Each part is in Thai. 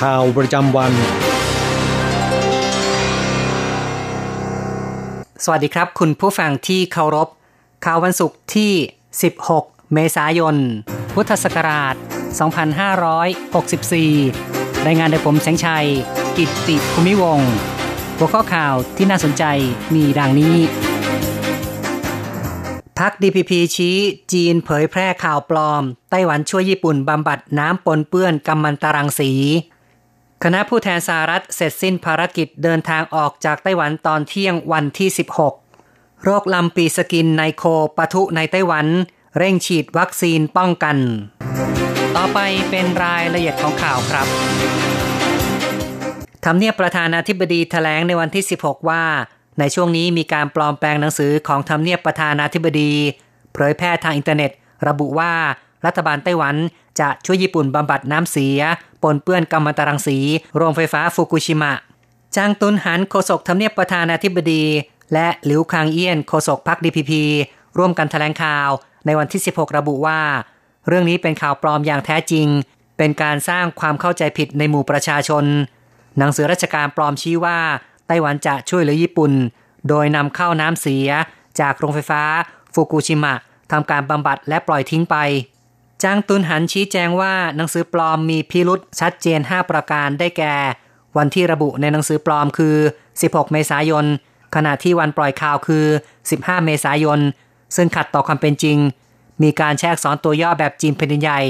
ข่าวประจำวัน สวัสดีครับ คุณผู้ฟังที่เคารพ ข่าววันศุกร์ที่ 16 เมษายน พุทธศักราช 2564 รายงานโดยผมแสงชัย กิตติภูมิวงศ์หัวข้อข่าวที่น่าสนใจมีดังนี้พัก DPP ชี้ จีนเผยแพร่ข่าวปลอม ไต้หวันช่วยญี่ปุ่นบำบัดน้ำปนเปื้อนกัมมันตรังสี คณะผู้แทนสหรัฐเสร็จสิ้นภารกิจเดินทางออกจากไต้หวันตอนเที่ยงวันที่ 16 โรคลำปีสกินในโคปะทุในไต้หวัน เร่งฉีดวัคซีนป้องกัน ต่อไปเป็นรายละเอียดของข่าวครับทำเนียบประธานาธิบดีแถลงในวันที่ 16 ว่า ในช่วงนี้มีการปลอมแปลงหนังสือของทำเนียบประธานาธิบดี เผยแพร่ทางอินเทอร์เน็ต ระบุว่า รัฐบาลไต้หวันจะช่วยญี่ปุ่นบำบัดน้ำเสีย ปนเปื้อนกัมมันตรังสี โรงไฟฟ้าฟุกุชิมะ จางตุนหันโฆษกทำเนียบประธานาธิบดี และหลิวคางเอี้ยนโฆษกพรรคดีพีพีร่วมกันแถลงข่าวในวันที่ 16 ระบุว่า เรื่องนี้เป็นข่าวปลอมอย่างแท้จริง เป็นการสร้างความเข้าใจผิดในหมู่ประชาชน หนังสือราชการปลอมชี้ว่า ไต้หวันจะช่วยเหลือญี่ปุ่น โดยนำเข้าน้ำเสีย จากโรงไฟฟ้าฟุกุชิมะทำการบำบัดและปล่อยทิ้งไป จางตุนหันชี้แจงว่าหนังสือปลอมมีพิรุษชัดเจน 5 ประการได้แก่ วันที่ระบุในหนังสือปลอมคือ 16 เมษายน ขณะที่วันปล่อยข่าวคือ 15 เมษายน ซึ่งขัดต่อความเป็นจริง มีการแชกสอนตัวย่อแบบจีนแผ่นใหญ่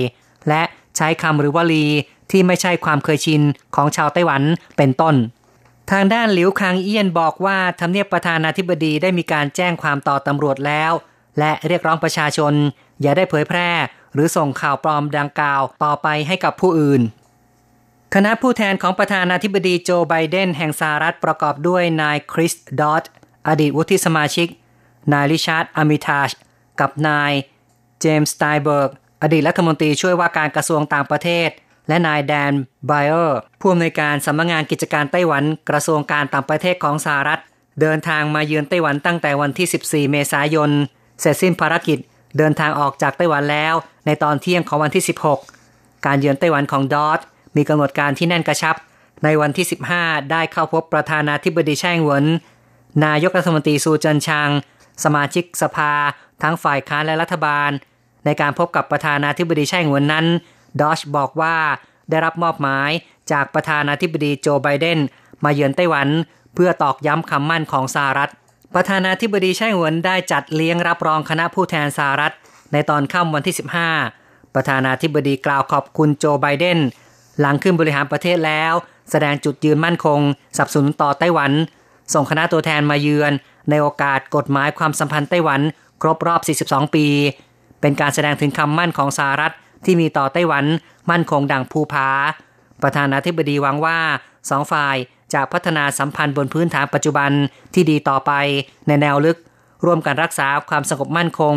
และใช้คำหรือวลีที่ไม่ใช่ความเคยชินของชาวไต้หวันเป็นต้น ทางด้านหลิวคางเอี้ยนบอกว่าทำเนียบประธานาธิบดีได้มีการแจ้งความต่อตำรวจแล้ว และเรียกร้องประชาชน อย่าได้เผยแพร่ หรือส่งข่าวปลอมดังกล่าวต่อไปให้กับผู้อื่น คณะผู้แทนของประธานาธิบดีโจไบเดนแห่งสหรัฐประกอบด้วยนายคริสดอตอดีตวุฒิสมาชิก นายริชาร์ดอามิทาชกับนายเจมส์สไตน์เบิร์กอดีตรัฐมนตรีช่วยว่าการกระทรวงต่างประเทศ และนายแดนไบเออร์ผู้อำนวยการสำนักงานกิจการไต้หวันกระทรวงการต่างประเทศของสหรัฐ เดินทางมาเยือนไต้หวันตั้งแต่วันที่ 14 เมษายน เสร็จสิ้นภารกิจเดินทางออกจากไต้หวันแล้ว ในตอนเที่ยงของวันที่ 16 การเยือนไต้หวันของดอดด์มีกำหนดการที่แน่นกระชับ ในวันที่ 15 ได้เข้าพบประธานาธิบดีไช่อิงเหวิน นายกรัฐมนตรีซูเจินชาง สมาชิกสภา ทั้งฝ่ายค้านและรัฐบาล ในการพบกับประธานาธิบดีไช่อิงเหวินนั้น ดอดด์บอกว่าได้รับมอบหมายจากประธานาธิบดีโจไบเดนมาเยือนไต้หวัน เพื่อตอกย้ำคำมั่นของสหรัฐ ประธานาธิบดีไช่อิงเหวินได้จัดเลี้ยงรับรองคณะผู้แทนสหรัฐ ในตอนค่ำวันที่ 15 ประธานาธิบดีกล่าวขอบคุณโจไบเดน หลังขึ้นบริหารประเทศแล้ว แสดงจุดยืนมั่นคงสับสนต่อไต้หวัน ส่งคณะตัวแทนมาเยือน ในโอกาสกฎหมายความสัมพันธ์ไต้หวัน ครบรอบ 42 ปี เป็นการแสดงถึงคำมั่นของสหรัฐที่มีต่อไต้หวันมั่นคงดังภูผา ประธานาธิบดีหวังว่าสองฝ่ายจะพัฒนาสัมพันธ์บนพื้นฐานปัจจุบันที่ดีต่อไปในแนวลึก ร่วมกันรักษาความสงบมั่นคง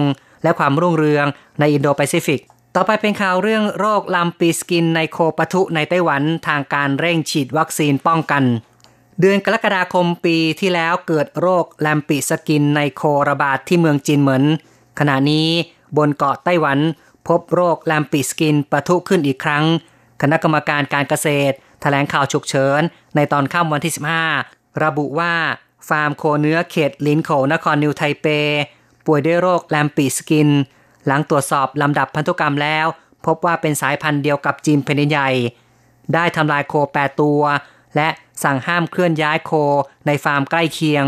และความรุ่งเรืองในอินโดแปซิฟิก ต่อไปเป็นข่าวเรื่องโรคลัมปีสกินในโคปะทุในไต้หวันทางการเร่งฉีดวัคซีนป้องกัน เดือนกรกฎาคมปีที่แล้วเกิดโรคลัมปีสกินในโคระบาดที่เมืองจินเหมิน ขณะนี้บนเกาะไต้หวันพบโรคลัมปีสกินปะทุขึ้นอีกครั้ง คณะกรรมการการเกษตรแถลงข่าวฉุกเฉิน ในตอนค่ำวันที่ 15 ระบุว่า ฟาร์มโคเนื้อเขตหลินโข่วนครนิวไทเป ป่วยด้วยโรค lumpy skin หลังตรวจสอบลำดับพันธุกรรมแล้ว พบว่าเป็นสายพันธุ์เดียวกับจีนแผ่นใหญ่ ได้ทำลายโค8ตัว และสั่งห้ามเคลื่อนย้ายโคในฟาร์มใกล้เคียง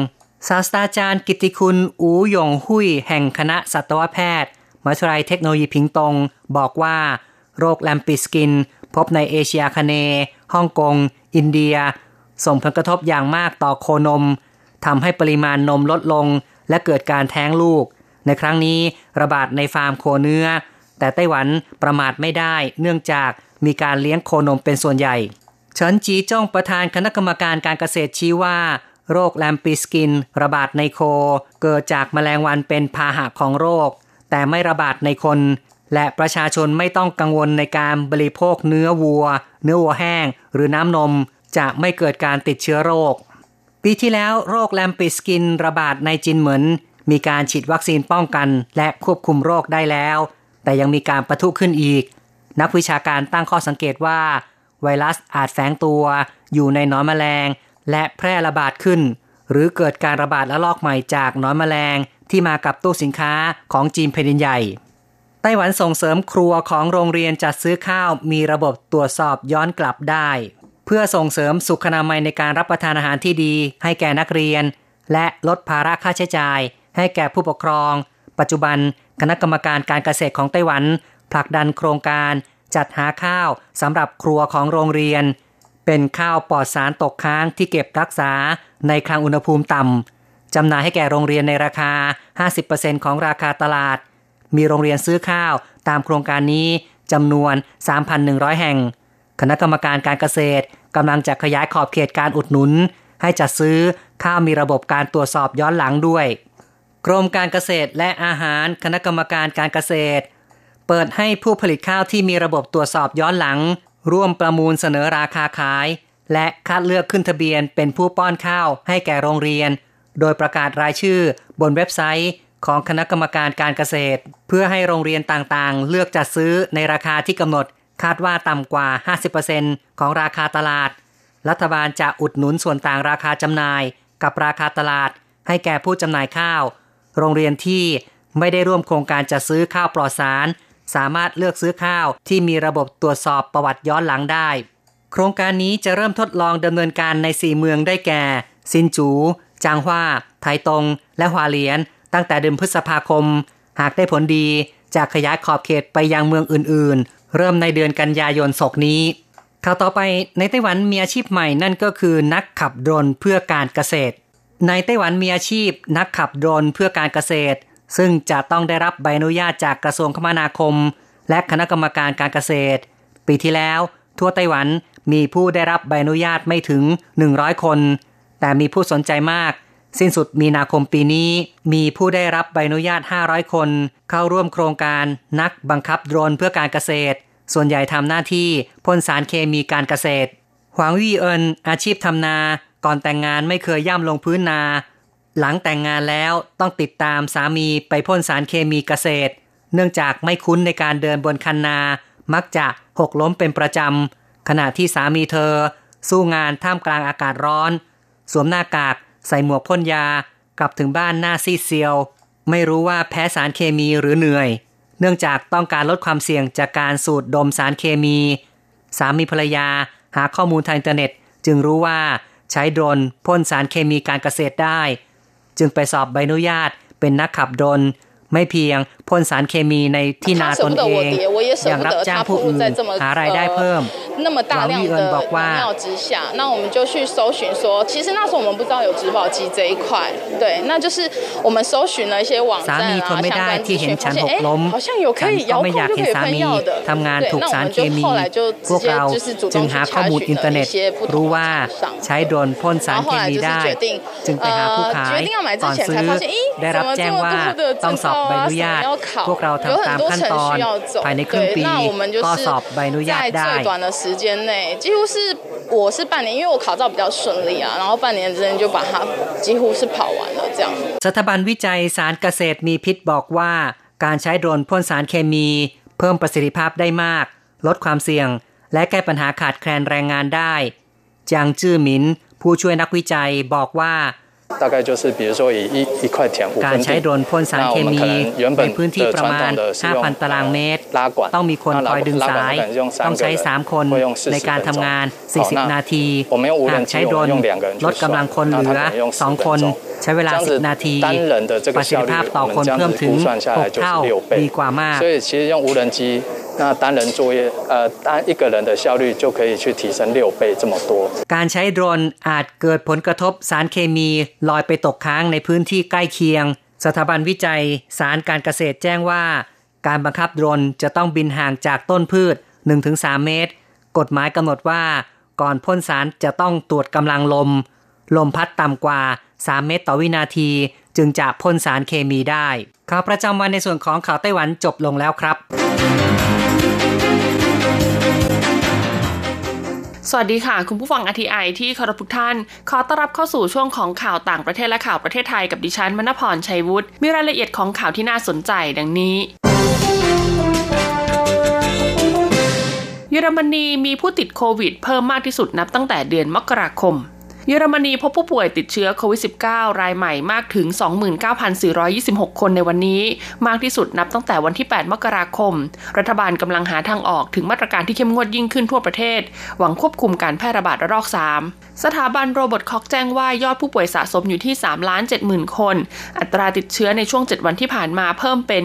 ศาสตราจารย์กิตติคุณอูหยงหุยแห่งคณะสัตวแพทย์มหาวิทยาลัยเทคโนโลยีพิงตง บอกว่า โรค lumpy skin พบในเอเชียอาคเนย์ ฮ่องกง อินเดีย ส่งผลกระทบอย่างมากต่อโคนมทำให้ปริมาณนมลดลง และเกิดการแท้งลูก ในครั้งนี้ระบาดในฟาร์มโคเนื้อ แต่ไต้หวันประมาทไม่ได้ เนื่องจากมีการเลี้ยงโคนมเป็นส่วนใหญ่เฉินจีจ้องประธานคณะกรรมการการเกษตรชี้ว่า โรคแลมปิสกิน ระบาดในโค เกิดจากแมลงวันเป็นพาหะของโรค แต่ไม่ระบาดในคน และประชาชนไม่ต้องกังวลในการบริโภคเนื้อวัว เนื้อวัวแห้ง หรือน้ำนม จะไม่เกิดการติดเชื้อโรค ปีที่แล้วโรค lumpy skin ระบาดในจินเหมินมีการฉีดวัคซีนป้องกันและควบคุมโรคได้แล้ว แต่ยังมีการปะทุขึ้นอีก นักวิชาการตั้งข้อสังเกตว่า ไวรัสอาจแฝงตัว อยู่ในหนอนแมลง และแพร่ระบาดขึ้น หรือเกิดการระบาดระลอกใหม่จากหนอนแมลงที่มากับตู้สินค้าของจีนแผ่นใหญ่ ไต้หวันส่งเสริมครัวของโรงเรียนจัดซื้อข้าวมีระบบตรวจสอบย้อนกลับได้ เพื่อส่งเสริมสุขนามัยในการรับประทานอาหารที่ดี ให้แก่นักเรียน และลดภาระค่าใช้จ่าย ให้แก่ผู้ปกครอง ปัจจุบัน คณะกรรมการการเกษตรของไต้หวัน ผลักดันโครงการ จัดหาข้าวสำหรับครัวของโรงเรียน เป็นข้าวปลอดสารตกค้างที่เก็บรักษาในคลังอุณหภูมิต่ำจำหน่ายให้แก่โรงเรียนในราคา 50%ของราคาตลาด มีโรงเรียนซื้อข้าวตามโครงการนี้จำนวน 3,100 แห่ง คณะกรรมการการเกษตรกำลังจะขยายขอบเขตการอุดหนุน ให้จัดซื้อข้าวมีระบบการตรวจสอบย้อนหลังด้วย กรมการเกษตรและอาหารคณะกรรมการการเกษตร เปิดให้ผู้ผลิตข้าวที่มีระบบตรวจสอบย้อนหลัง ร่วมประมูลเสนอราคาขาย และคัดเลือกขึ้นทะเบียนเป็นผู้ป้อนข้าวให้แก่โรงเรียน โดยประกาศรายชื่อบนเว็บไซต์ของคณะกรรมการการเกษตร เพื่อให้โรงเรียนต่างๆ เลือกจัดซื้อในราคาที่กำหนด คาดว่าต่ำกว่า 50%ของราคาตลาด รัฐบาลจะอุดหนุนส่วนต่างราคาจำหน่าย กับราคาตลาด ให้แก่ผู้จำหน่ายข้าว โรงเรียนที่ไม่ได้ร่วมโครงการจัดซื้อข้าวปลอดสาร สามารถเลือกซื้อข้าวที่มีระบบตรวจสอบประวัติย้อนหลังได้ โครงการนี้จะเริ่มทดลองดำเนินการใน 4 เมืองได้แก่ ซินจู จางฮวาไทตง และฮวาเลียน ตั้งแต่เดือนพฤษภาคม หากได้ผลดีจะขยายขอบเขตไปยังเมืองอื่นๆ เริ่มในเดือนกันยายนศกนี้ ข่าวต่อไปในไต้หวันมีอาชีพใหม่นั่นก็คือนักขับโดรนเพื่อการเกษตร ในไต้หวันมีอาชีพนักขับโดรนเพื่อการเกษตร ซึ่งจะต้องได้รับใบอนุญาตจากกระทรวงคมนาคม และคณะกรรมการการเกษตร ปีที่แล้ว ทั่วไต้หวันมีผู้ได้รับใบอนุญาตไม่ถึง 100 คน แต่มีผู้สนใจมาก สิ้นสุดมีนาคมปีนี้ มีผู้ได้รับใบอนุญาต 500 คน เข้าร่วมโครงการนักบังคับโดรนเพื่อการเกษตร ส่วนใหญ่ทำหน้าที่พ่นสารเคมีการเกษตร หวังวี่เอินอาชีพทำนา ก่อนแต่งงานไม่เคยย่ำลงพื้นนา หลังแต่งงานแล้วต้องติดตามสามีไปพ่นสารเคมีเกษตร เนื่องจากไม่คุ้นในการเดินบนคันนา มักจะหกล้มเป็นประจำขณะที่สามีเธอ สู้งานท่ามกลางอากาศร้อน สวมหน้ากาก ใส่หมวกพ่นยากลับถึงบ้านหน้าซีเซียว ไม่รู้ว่าแพ้สารเคมีหรือเหนื่อย เนื่องจากต้องการลดความเสี่ยงจากการสูดดมสารเคมี สามีภรรยาหาข้อมูลทางอินเทอร์เน็ต จึงรู้ว่าใช้โดรนพ่นสารเคมีการเกษตรได้ จึงไปสอบใบอนุญาตเป็นนักขับโดรน ไม่เพียงพ่นสารเคมีในที่นาตนเอง ยังรับจ้างผู้อื่นหารายได้เพิ่ม 那么大量的บอกว่า 原料之下，那我们就去搜寻说，其实那时候我们不知道有植保机这一块，对，那就是我们搜寻了一些网 สา 站 มี 啊 ทนไม่ 相 ได้ 关 ที่ 资 เห็น 讯， ฉั 发 น 现 หกล้ม 哎，好像有可以 ฉันก็ 遥 ไม่อยาก 控就 เห็น 可以 สา 喷 มี 药的， ทำงาน 对 ถูก 那 สาร 我们 เค 就 มี 后来就 พวก 直接 เรา 就是主 จึง 动去 หาข้อ 查 มูล 询 อินเทอร์ 了 เน็ 一 ต 些不同 รู้ 的 ว่า 厂商。 ใช้โดรนพ่นสาร 然后 เค 后来 มี 就是 ได้ 决定， จึงไปหาผู้ 呃， ขาย 决定要买之 ก่อน 前 ซื้ 才 อ 发现，咦， ได้ 怎 รับ 么 แจ้ 这 ง 么 ว่า 多的 ต้อง 证 สอบ 照 ใบอ 啊， นุ 什 ญา 么 ต 要考 พวกเรา，有 ทำ 很 ตาม 多 ขั้น 程 ตอน 序要走。 ภายในครึ่ง 对， ปี 那我们就 ก็สอ 是 บใบอนุญาต 在 ได้ 最短的时间内，几乎是我是半年，因为我考照比较顺利啊，然后半年之内就把它几乎是跑完了这样。 สถาบันวิจัยสารเกษตรมีพิษบอกว่า การใช้โดรนพ่นสารเคมี เพิ่มประสิทธิภาพได้มาก ลดความเสี่ยง และแก้ปัญหาขาดแคลนแรงงานได้ จางจื้อหมิน ผู้ช่วยนักวิจัยบอกว่า 大概就是比如说以一一块田五 การ 分 ใช้ 地 โดรนพ่นสารเคมี 那我们可能原本 ในพื้นที่ 的 ประมาณ 传统的是用 5,000 ตารางเมตร 拉管 ต้องมีคน 那 คอยดึง 拉 สาย 管可能是用 ต้อง 三个 ใช้ 人 3 คน 会用 ใน 40 การ 分 ทำ 钟 งาน 好 40 นาที 我们用无 หาก 人 ใช้ 机 โดร 我 น 们用两个人去 ลดกำลังคนเหลือ 算那他可能用10 2 คน 分钟 ใช้เวลา 这样子 10 นาที 单人的这个 ประสิท 效 ธิ 率 ภาพต่อ 我 คน 们这样 เพิ่ม 子 ถึง 估算下来就 6 是 เท่า 六倍 ดีกว่ามาก 所以其实用无人机那单人作业呃单一个人的效率就可以去提升六倍这么多 การใช้โดรนอาจเกิดผลกระทบสารเคมี ลอยไปตกค้างในพื้นที่ใกล้เคียง สถาบันวิจัย สารการเกษตรแจ้งว่า การบังคับโดรนจะต้องบินห่างจากต้นพืช 1-3 เมตร กฎหมายกำหนดว่า ก่อนพ่นสารจะต้องตรวจกำลังลม ลมพัดต่ำกว่า 3 เมตรต่อวินาที จึงจะพ่นสารเคมีได้ข่าวประจำวันในส่วนของข่าวไต้หวันจบลงแล้วครับ สวัสดีค่ะ คุณผู้ฟังอทีไอที่เคารพทุกท่าน ขอต้อนรับเข้าสู่ช่วงของข่าวต่างประเทศและข่าวประเทศไทยกับดิฉันมณพรชัยวุฒิมีรายละเอียดของข่าวที่น่าสนใจดังนี้เยอรมนีมีผู้ติดโควิดเพิ่มมากที่สุดนับตั้งแต่เดือนมกราคม เยอรมนีพบผู้ป่วยติดเชื้อโควิด -19 รายใหม่มากถึง 29,426 คนในวันนี้ มากที่สุดนับตั้งแต่วันที่ 8 มกราคม รัฐบาลกำลังหาทางออกถึงมาตรการที่เข้มงวดยิ่งขึ้นทั่วประเทศ หวังควบคุมการแพร่ระบาดระลอก 3 สถาบันโรบอทคอกแจ้งว่ายอดผู้ป่วยสะสมอยู่ที่3ล้าน70,000 คน อัตราติดเชื้อในช่วง 7 วันที่ผ่านมาเพิ่มเป็น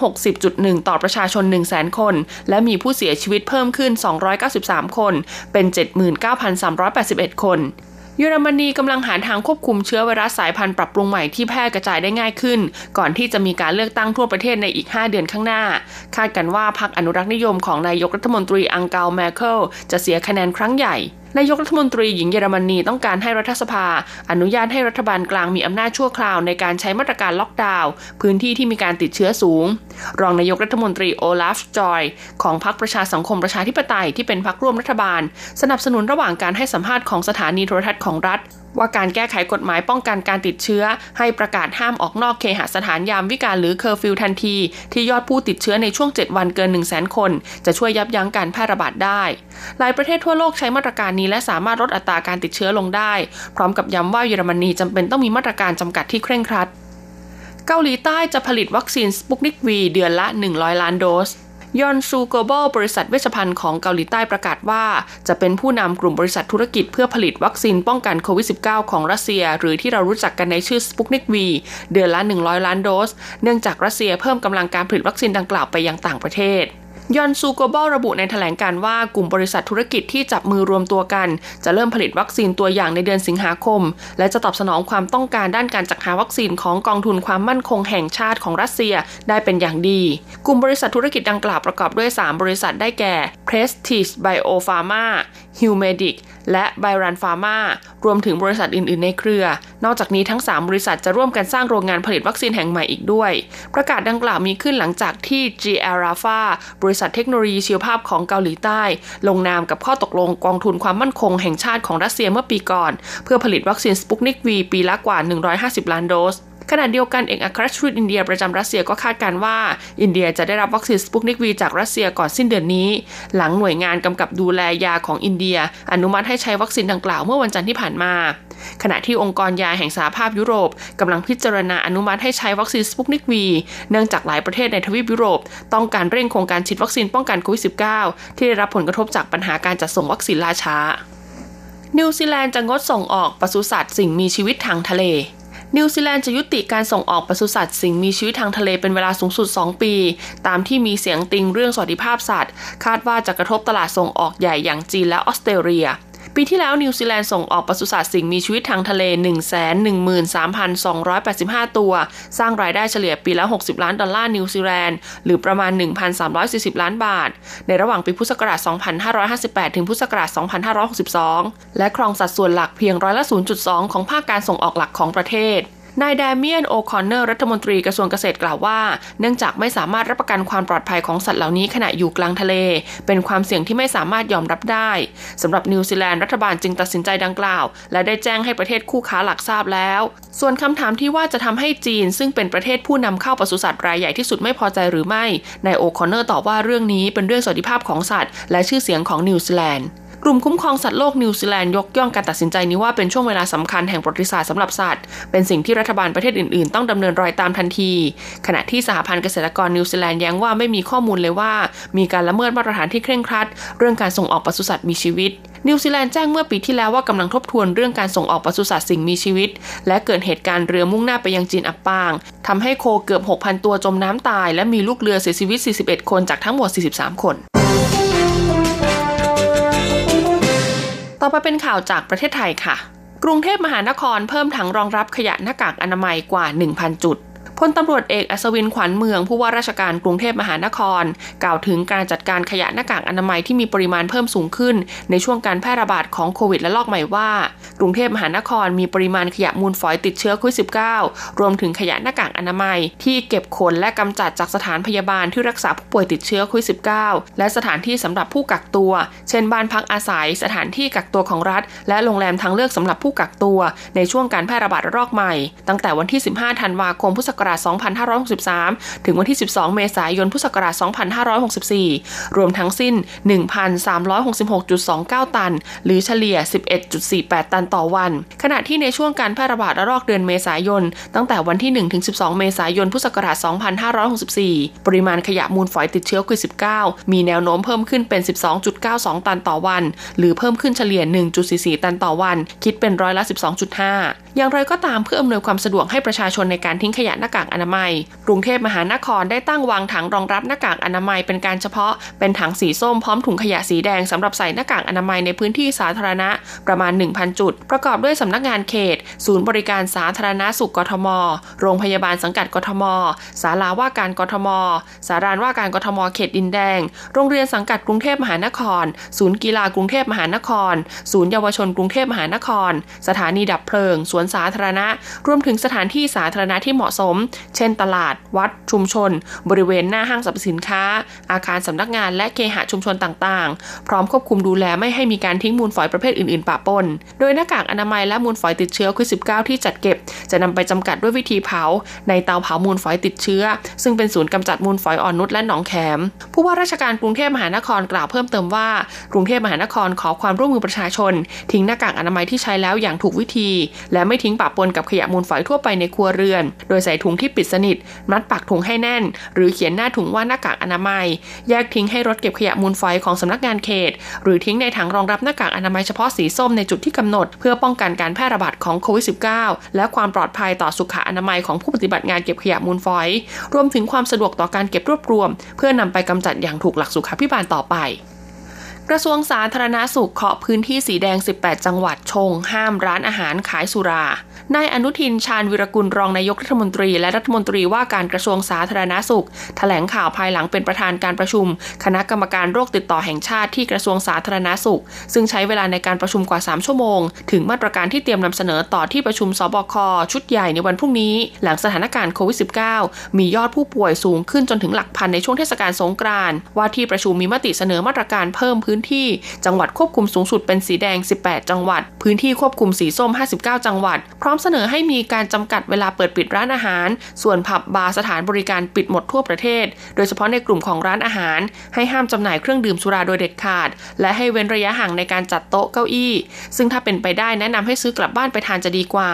160.1 ต่อประชาชน 100,000 คน และมีผู้เสียชีวิตเพิ่มขึ้น 293 คน เป็น 79,381 คน เยอรมนีกำลังหาทางควบคุมเชื้อไวรัสสายพันธุ์ปรับปรุงใหม่ที่แพร่กระจายได้ง่ายขึ้น ก่อนที่จะมีการเลือกตั้งทั่วประเทศในอีก 5 เดือนข้างหน้า คาดกันว่าพรรคอนุรักษ์นิยมของนายกรัฐมนตรีอังเกาแมเคิลจะเสียคะแนนครั้งใหญ่นายกรัฐมนตรีหญิงเยอรมนีต้องการให้รัฐสภา อนุญาตให้รัฐบาลกลางมีอำนาจชั่วคราวในการใช้มาตรการล็อกดาวน์พื้นที่ที่มีการติดเชื้อสูง รองนายกรัฐมนตรีโอลาฟจอย ของพรรคประชาสังคมประชาธิปไตยที่เป็นพรรคร่วมรัฐบาล สนับสนุนระหว่างการให้สัมภาษณ์ของสถานีโทรทัศน์ของรัฐ ว่าการแก้ไขกฎหมายป้องกันการติดเชื้อ ให้ประกาศห้ามออกนอกเคหสถานยามวิกาลหรือเคอร์ฟิวทันที ที่ยอดผู้ติดเชื้อในช่วง 7 วันเกิน 1 0 0 0 0 0คน จะช่วยยับยั้งการแพร่ระบาดได้ หลายประเทศทั่วโลกใช้มาตรการนี้และสามารถลดอัตราการติดเชื้อลงได้ พร้อมกับย้ำว่าเยอรมนีจำเป็นต้องมีมาตรการจำกัดที่เคร่งครัด เกาหลีใต้จะผลิตวัคซีนสปุกนิกวีเดือนละ 100 ล้านโดส ยอนซูโกลบอลบริษัทเวชภัณฑ์ของเกาหลีใต้ประกาศว่า จะเป็นผู้นำกลุ่มบริษัทธุรกิจเพื่อผลิตวัคซีนป้องกันโควิด -19 ของรัสเซีย หรือที่เรารู้จักกันในชื่อสปุกนิกวีเดือนละ 100 ล้านโดส เนื่องจากรัสเซียเพิ่มกำลังการผลิตวัคซีนดังกล่าวไปยังต่างประเทศ ยอนซูโกลบอลระบุในแถลงการณ์ว่ากลุ่มบริษัทธุรกิจที่จับมือรวมตัวกัน จะเริ่มผลิตวัคซีนตัวอย่างในเดือนสิงหาคม และจะตอบสนองความต้องการด้านการจัดหาวัคซีนของกองทุนความมั่นคงแห่งชาติของรัสเซียได้เป็นอย่างดี กลุ่มบริษัทธุรกิจดังกล่าวประกอบด้วย 3 บริษัทได้แก่ Prestige BioPharma Biopharma Humedic และ Byran Pharma รวมถึงบริษัทอื่น ๆ ในเครือ นอกจากนี้ทั้ง 3 บริษัทจะร่วมกันสร้างโรงงานผลิตวัคซีนแห่งใหม่อีกด้วย ประกาศดังกล่าวมีขึ้นหลังจากที่ g r a f a บริษัทเทคโนโลยีชีวภาพของเกาหลีใต้ ลงนามกับข้อตกลงกองทุนความมั่นคงแห่งชาติของรัสเซียเมื่อปีก่อน เพื่อผลิตวัคซีนสปุกนิกวีปีละกว่า 150 ล้านโดส ขณะเดียวกันเอกอัครราชทูตอินเดียประจำรัสเซียก็คาดการณ์ว่า อินเดียจะได้รับวัคซีนสปุกนิกวีจากรัสเซียก่อนสิ้นเดือนนี้ หลังหน่วยงานกำกับดูแลยาของอินเดีย อนุมัติให้ใช้วัคซีนดังกล่าวเมื่อวันจันทร์ที่ผ่านมา ขณะที่องค์กรยาแห่งสหภาพยุโรปกำลังพิจารณาอนุมัติให้ใช้วัคซีนสปุกนิกวีเนื่องจากหลายประเทศในทวีปยุโรป ต้องการเร่งโครงการฉีดวัคซีนป้องกันโควิด -19 ที่ได้รับผลกระทบจากปัญหาการจัดส่งวัคซีนล่าช้านิวซีแลนด์จะงดส่งออกปศุสัตว์สิ่งมีชีวิตทางทะเล นิวซีแลนด์จะยุติการส่งออกปศุสัตว์สิ่งมีชีวิตทางทะเลเป็นเวลาสูงสุด 2 ปี ตามที่มีเสียงติงเรื่องสวัสดิภาพสัตว์ คาดว่าจะกระทบตลาดส่งออกใหญ่อย่างจีนและออสเตรเลีย ปีที่แล้วนิวซีแลนด์ส่งออกปศุสัตว์สิ่งมีชีวิตทางทะเล 113,285 ตัว สร้างรายได้เฉลี่ยปีละ 60 ล้านดอลลาร์นิวซีแลนด์หรือประมาณ 1,340 ล้านบาท ในระหว่างปีพุทธศักราช 2558 ถึงพุทธศักราช 2562 และครองสัดส่วนหลักเพียงร้อยละ 0.2 ของภาคการส่งออกหลักของประเทศ นายเดเมียนโอคอนเนอร์รัฐมนตรีกระทรวงเกษตรกล่าวว่า เนื่องจากไม่สามารถรับประกันความปลอดภัยของสัตว์เหล่านี้ขณะอยู่กลางทะเล เป็นความเสี่ยงที่ไม่สามารถยอมรับได้สำหรับนิวซีแลนด์รัฐบาลจึงตัดสินใจดังกล่าว และได้แจ้งให้ประเทศคู่ค้าหลักทราบแล้ว ส่วนคำถามที่ว่าจะทำให้จีน ซึ่งเป็นประเทศผู้นำเข้าปศุสัตว์รายใหญ่ที่สุดไม่พอใจหรือไม่นายโอคอนเนอร์ตอบว่าเรื่องนี้เป็นเรื่องสวัสดิภาพของสัตว์ และชื่อเสียงของนิวซีแลนด์ กลุ่มคุ้มครองสัตว์โลกนิวซีแลนด์ยกย่องการตัดสินใจนี้ว่าเป็นช่วงเวลาสำคัญแห่งประวัติศาสตร์สำหรับสัตว์ เป็นสิ่งที่รัฐบาลประเทศอื่น ๆ ต้องดำเนินรอยตามทันที ขณะที่สหพันธ์เกษตรกรนิวซีแลนด์แย้งว่าไม่มีข้อมูลเลยว่า มีการละเมิดมาตรฐานที่เคร่งครัด เรื่องการส่งออกปศุสัตว์มีชีวิต นิวซีแลนด์แจ้งเมื่อปีที่แล้วว่ากำลังทบทวนเรื่องการส่งออกปศุสัตว์สิ่งมีชีวิต และเกิดเหตุการณ์เรือมุ่งหน้าไปยังจีนอับปางทำให้โคเกือบ 6,000 ตัวจมน้ำตาย และมีลูกเรือเสียชีวิต 41 คนจากทั้งหมด 43 คน ต่อไปเป็นข่าวจากประเทศไทยค่ะ กรุงเทพมหานครเพิ่มถังรองรับขยะหน้ากากอนามัยกว่า 1,000 จุด พลตำรวจเอกอัศวินขวัญเมืองผู้ว่าราชการกรุงเทพมหานคร กล่าวถึงการจัดการขยะหน้ากากอนามัยที่มีปริมาณเพิ่มสูงขึ้น ในช่วงการแพร่ระบาดของโควิดและลอกใหม่ว่า กรุงเทพมหานครมีปริมาณขยะมูลฝอยติดเชื้อโควิด -19 รวมถึงขยะหน้ากากอนามัย ที่เก็บขนและกำจัดจากสถานพยาบาลที่รักษาผู้ป่วยติดเชื้อโควิด -19 และสถานที่สำหรับผู้กักตัว เช่นบ้านพักอาศัย สถานที่กักตัวของรัฐ และโรงแรมทางเลือกสำหรับผู้กักตัว ในช่วงการแพร่ระบาดระลอกใหม่ ตั้งแต่วันที่ 15 ธันวาคมพุทธศักราช2500 2563 ถึงวันที่ 12 เมษายน พุทธศักราช 2564 รวมทั้งสิ้น 1,366.29 ตัน หรือเฉลี่ย 11.48 ตันต่อวัน ขณะที่ในช่วงการแพร่ระบาดระลอกเดือนเมษายน ตั้งแต่วันที่1ถึง12 เมษายน พุทธศักราช 2564 ปริมาณขยะมูลฝอยติดเชื้อโควิด -19 มีแนวโน้มเพิ่มขึ้นเป็น 12.92 ตันต่อวัน หรือเพิ่มขึ้นเฉลี่ย 1.44 ตันต่อวัน คิดเป็นร้อยละ 12.5อย่างไรก็ตามเพื่ออำนวยความสะดวกให้ประชาชนในการทิ้งขยะหน้ากากอนามัย กรุงเทพมหานครได้ตั้งวางถังรองรับหน้ากากอนามัยเป็นการเฉพาะ เป็นถังสีส้มพร้อมถุงขยะสีแดงสำหรับใส่หน้ากากอนามัยในพื้นที่สาธารณะประมาณ 1,000 จุด ประกอบด้วยสำนักงานเขต ศูนย์บริการสาธารณสุขกทม โรงพยาบาลสังกัดกทม ศาลาว่าการกทม สารานว่าการกทม เขตดินแดง โรงเรียนสังกัดกรุงเทพมหานคร ศูนย์กีฬากรุงเทพมหานคร ศูนย์เยาวชนกรุงเทพมหานคร สถานีดับเพลิงสวนสาธารณะ รวมถึงสถานที่สาธารณะที่เหมาะสม เช่นตลาด วัด ชุมชน บริเวณหน้าห้างสรรพสินค้า อาคารสำนักงานและเคหะชุมชนต่างๆ พร้อมควบคุมดูแลไม่ให้มีการทิ้งมูลฝอยประเภทอื่นๆปะปน โดยหน้ากากอนามัยและมูลฝอยติดเชื้อโควิด -19 ที่จัดเก็บ จะนำไปจำกัดด้วยวิธีเผา ในเตาเผามูลฝอยติดเชื้อ ซึ่งเป็นศูนย์กำจัดมูลฝอยอ่อนนุชและหนองแขม ผู้ว่าราชการกรุงเทพมหานครกล่าวเพิ่มเติมว่ากรุงเทพมหานครขอความร่วมมือประชาชน ทิ้งหน้ากากอนามัยที่ใช้แล้วอย่างถูกวิธี และไม่ทิ้งปะปนกับขยะมูลฝอยทั่วไปในครัวเรือน โดยใส่ถุงที่ปิดสนิท มัดปากถุงให้แน่น หรือเขียนหน้าถุงว่าหน้ากากอนามัย แยกทิ้งให้รถเก็บขยะมูลฝอยของสำนักงานเขต หรือทิ้งในถังรองรับหน้ากากอนามัยเฉพาะสีส้มในจุดที่กำหนด เพื่อป้องกันการแพร่ระบาดของโควิด -19 และความปลอดภัยต่อสุขอนามัยของผู้ปฏิบัติงานเก็บขยะมูลฝอย รวมถึงความสะดวกต่อการเก็บรวบรวม เพื่อนำไปกำจัดอย่างถูกหลักสุขาพิบาลต่อไป กระทรวงสาธารณาสุขเคาะพื้นที่สีแดง 18 จังหวัดชง ห้ามร้านอาหารขายสุรา นายอนุทินชาญวิรกุลรองนายกรัฐมนตรี และรัฐมนตรีว่าการกระทรวงสาธารณาสุขถแถลงข่าวภายหลังเป็นประธานการประชุม คณะกรรมการโรคติดต่อแห่งชาติที่กระทรวงสาธารณาสุข ซึ่งใช้เวลาในการประชุมกว่า 3 ชั่วโมง ถึงมาตรการที่เตรียมนำเสนอต่อที่ประชุมสบคชุดใหญ่ในวันพรุ่งนี้ หลังสถานการณ์โควิด -19 มียอดผู้ป่วยสูงขึ้นจนถึงหลักพันในช่วงเทศกาลสงกรานต์ว่าที่ประชุมมีมติเสนอมาตรการเพิ่มพื้นที่ จังหวัดควบคุมสูงสุดเป็นสีแดง 18 จังหวัด พื้นที่ควบคุมสีส้ม 59 จังหวัดพร้อมเสนอให้มีการจำกัดเวลาเปิดปิดร้านอาหาร ส่วนผับบาร์สถานบริการปิดหมดทั่วประเทศ โดยเฉพาะในกลุ่มของร้านอาหาร ให้ห้ามจำหน่ายเครื่องดื่มสุราโดยเด็ดขาด และให้เว้นระยะห่างในการจัดโต๊ะเก้าอี้ ซึ่งถ้าเป็นไปได้แนะนำให้ซื้อกลับบ้านไปทานจะดีกว่า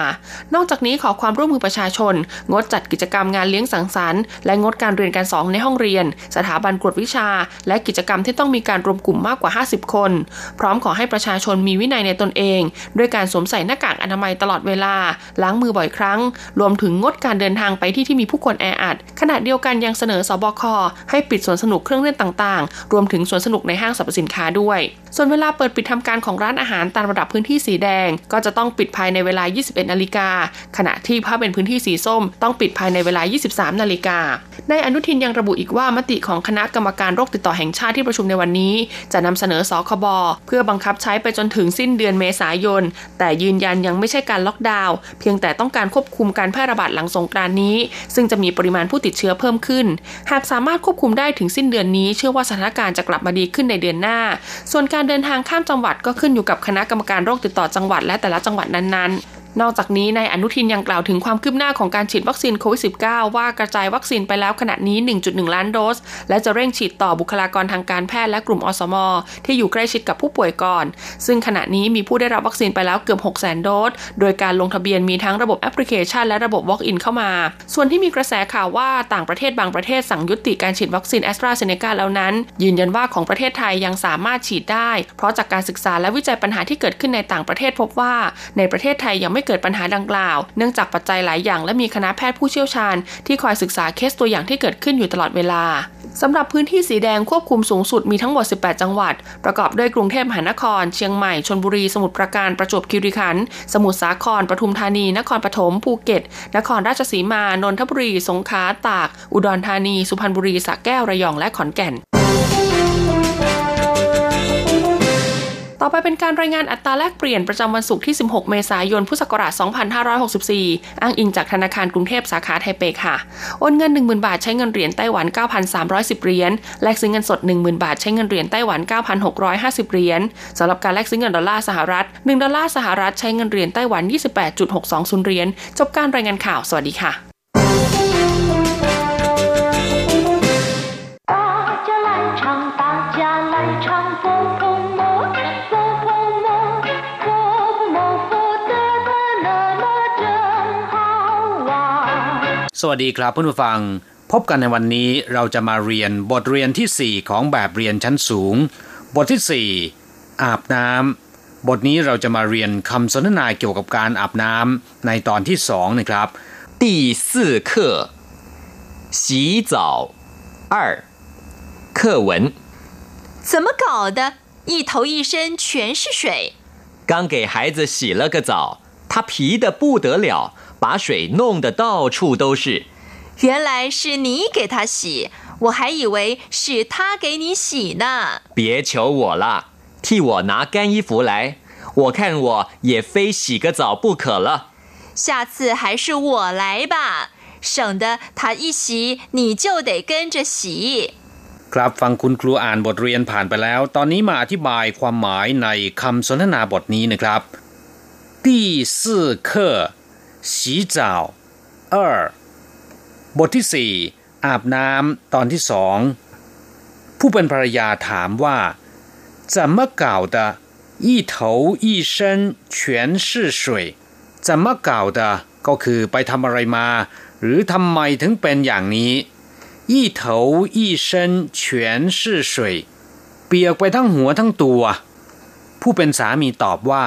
นอกจากนี้ขอความร่วมมือประชาชน งดจัดกิจกรรมงานเลี้ยงสังสรรค์และงดการเรียนการสอนในห้องเรียน สถาบันกวดวิชา และกิจกรรมที่ต้องมีการรวมกลุ่มมากกว่า 50 คน พร้อมขอให้ประชาชนมีวินัยในตนเอง ด้วยการสวมใส่หน้ากากอนามัยตลอดเวลาล้างมือบ่อยครั้ง รวมถึงงดการเดินทางไปที่ที่มีผู้คนแออัด ขณะเดียวกันยังเสนอสบคให้ปิดสวนสนุกเครื่องเล่นต่างๆ รวมถึงสวนสนุกในห้างสรรพสินค้าด้วย ส่วนเวลาเปิดปิดทำการของร้านอาหารตามระดับพื้นที่สีแดง ก็จะต้องปิดภายในเวลา 21 นาฬิกา ขณะที่ถ้าเป็นพื้นที่สีส้ม ต้องปิดภายในเวลา 23 นาฬิกา ในอนุทินยังระบุอีกว่ามติของคณะกรรมการโรคติดต่อแห่งชาติที่ประชุมในวันนี้ จะนำเสนอสคบเพื่อบังคับใช้ไปจนถึงสิ้นเดือนเมษายน แต่ยืนยันยังไม่ใช่การล็อกดาวน์เพียงแต่ต้องการควบคุมการแพร่ระบาดหลังสงกรานนี้ ซึ่งจะมีปริมาณผู้ติดเชื้อเพิ่มขึ้น หากสามารถควบคุมได้ถึงสิ้นเดือนนี้ เชื่อว่าสถานการณ์จะกลับมาดีขึ้นในเดือนหน้า ส่วนการเดินทางข้ามจังหวัดก็ขึ้นอยู่กับคณะกรรมการโรคติดต่อจังหวัดและแต่ละจังหวัดนั้นๆ นอกจากนี้นายอนุทินยังกล่าวถึงความคืบหน้าของการฉีดวัคซีนโควิด -19 ว่ากระจายวัคซีนไปแล้วขณะนี้ 1.1 ล้านโดส และจะเร่งฉีดต่อบุคลากรทางการแพทย์และกลุ่มอสม ที่อยู่ใกล้ชิดกับผู้ป่วยก่อน ซึ่งขณะนี้มีผู้ได้รับวัคซีนไปแล้วเกือบ 6 0 0 0 0โดส โดยการลงทะเบียนมีทั้งระบบแอปพลิเคชันและระบบ Walk-in เข้ามา ส่วนที่มีกระแสข่าวว่าต่างประเทศบางประเทศสั่งยุติการฉีดวัคซีนแอสตราเซเนกาแล้วนั้น ยืนยันว่าของประเทศไทยยังสามารถฉีดได้ เพราะจากการศึกษาและวิจัยปัญหาที่เกิดขึ้นในต่างประเทศพบว่า ในประเทศไทยยังไม่เกิดปัญหาดังกล่าว เนื่องจากปัจจัยหลายอย่างและมีคณะแพทย์ผู้เชี่ยวชาญ ที่คอยศึกษาเคสตัวอย่างที่เกิดขึ้นอยู่ตลอดเวลาสำหรับพื้นที่สีแดงควบคุมสูงสุดมีทั้งหมด 18 จังหวัด ประกอบด้วยกรุงเทพมหานคร เชียงใหม่ชลบุรี สมุทรปราการ ประจวบคีรีขันธ์ สมุทรสาคร ปทุมธานี นครปฐม ภูเก็ต นครราชสีมา นนทบุรี สงขลา ตาก อุดรธานี สุพรรณบุรี สระแก้ว ระยอง และขอนแก่น ต่อไปเป็นการรายงานอัตราแลกเปลี่ยนประจำวันศุกร์ที่ 16 เมษายน พุทธศักราช 2564 อ้างอิงจากธนาคารกรุงเทพสาขาไทเปค่ะ โอนเงิน 10,000 บาทใช้เงินเหรียญไต้หวัน 9,310 เหรียญ แลกซื้อเงินสด 10,000 บาทใช้เงินเหรียญไต้หวัน 9,650 เหรียญสำหรับการแลกซื้อเงินดอลลาร์สหรัฐ 1 ดอลลาร์สหรัฐใช้เงินเหรียญไต้หวัน 28.620 เหรียญ จบการรายงานข่าว สวัสดีค่ะ สวัสดีครับเพื่อนผู้ฟัง พบกันในวันนี้เราจะมาเรียนบทเรียนที่ 4 ของแบบเรียนชั้นสูง บทที่ 4 อาบน้ำบทนี้เราจะมาเรียนคำสนทนาเกี่ยวกับการอาบน้ำในตอนที่สองนะครับ第四课洗澡二课文怎么搞的？一头一身全是水。刚给孩子洗了个澡，他皮的不得了。 把水弄得到处都是，原来是你给他洗，我还以为是他给你洗呢。别求我了，替我拿干衣服来，我看我也非洗个澡不可了。下次还是我来吧，省得他一洗你就得跟着洗。ครับฟังคุณครูอ่านบทเรียนผ่านไปแล้ว ตอนนี้มาอธิบายความหมายในคำสนทนาบทนี้นะครับ第四课 洗澡二บทที่สี่อาบน้ำตอนที่สองผู้เป็นภรรยาถามว่า怎么搞的一头一身全是水怎么搞的ก็คือไปทำอะไรมา หรือทำไมถึงเป็นอย่างนี้一头一身全是水เปียกไปทั้งหัวทั้งตัว ผู้เป็นสามีตอบว่า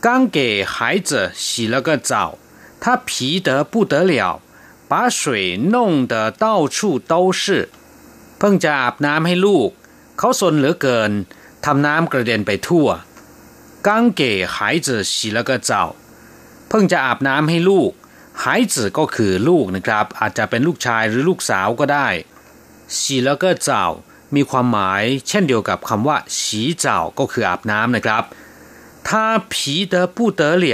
刚给孩子洗了个澡，他皮得不得了，把水弄得到处都是。เพิ่งจะอาบน้ำให้ลูก เขาสนเหลือเกินทำน้ำกระเด็นไปทั่ว刚给孩子洗了个澡เพิ่งจะอาบน้ำให้ลูก孩子ก็คือลูกนะครับ อาจจะเป็นลูกชายหรือลูกสาวก็ได้洗了个澡มีความหมาย เช่นเดียวกับคำว่า洗澡ก็คืออาบน้ำนะครับ 他皮得不得了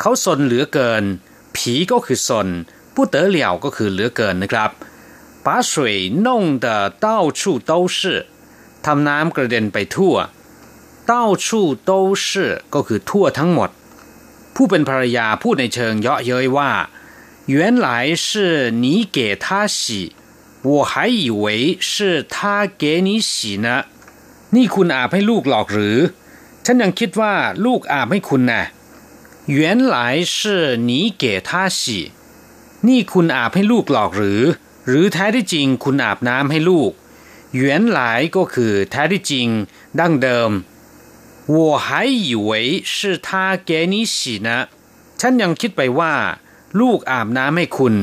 เขาสนเหลือเกิน ผีก็คือสน不得了ก็คือเหลือเกินนะครับ把水弄得到处都是ทำน้ำกระเด็นไปทั่ว到处都是ก็คือทั่วทั้งหมด ผู้เป็นภรรยาพูดในเชิงเยาะเย้ยว่า原来是你给他洗我还以为是他给你洗呢นี่คุณอาบให้ลูกหรอกหรือ ฉันยังคิดว่าลูกอาบให้คุณนะ原来是你给他洗นี่คุณอาบให้ลูกหรอกหรือ หรือแท้ที่จริงคุณอาบน้ำให้ลูก原来ก็คือแท้ที่จริง ดั้งเดิม我还以为是他给你洗呢ฉันยังคิดไปว่า ลูกอาบน้ำให้คุณ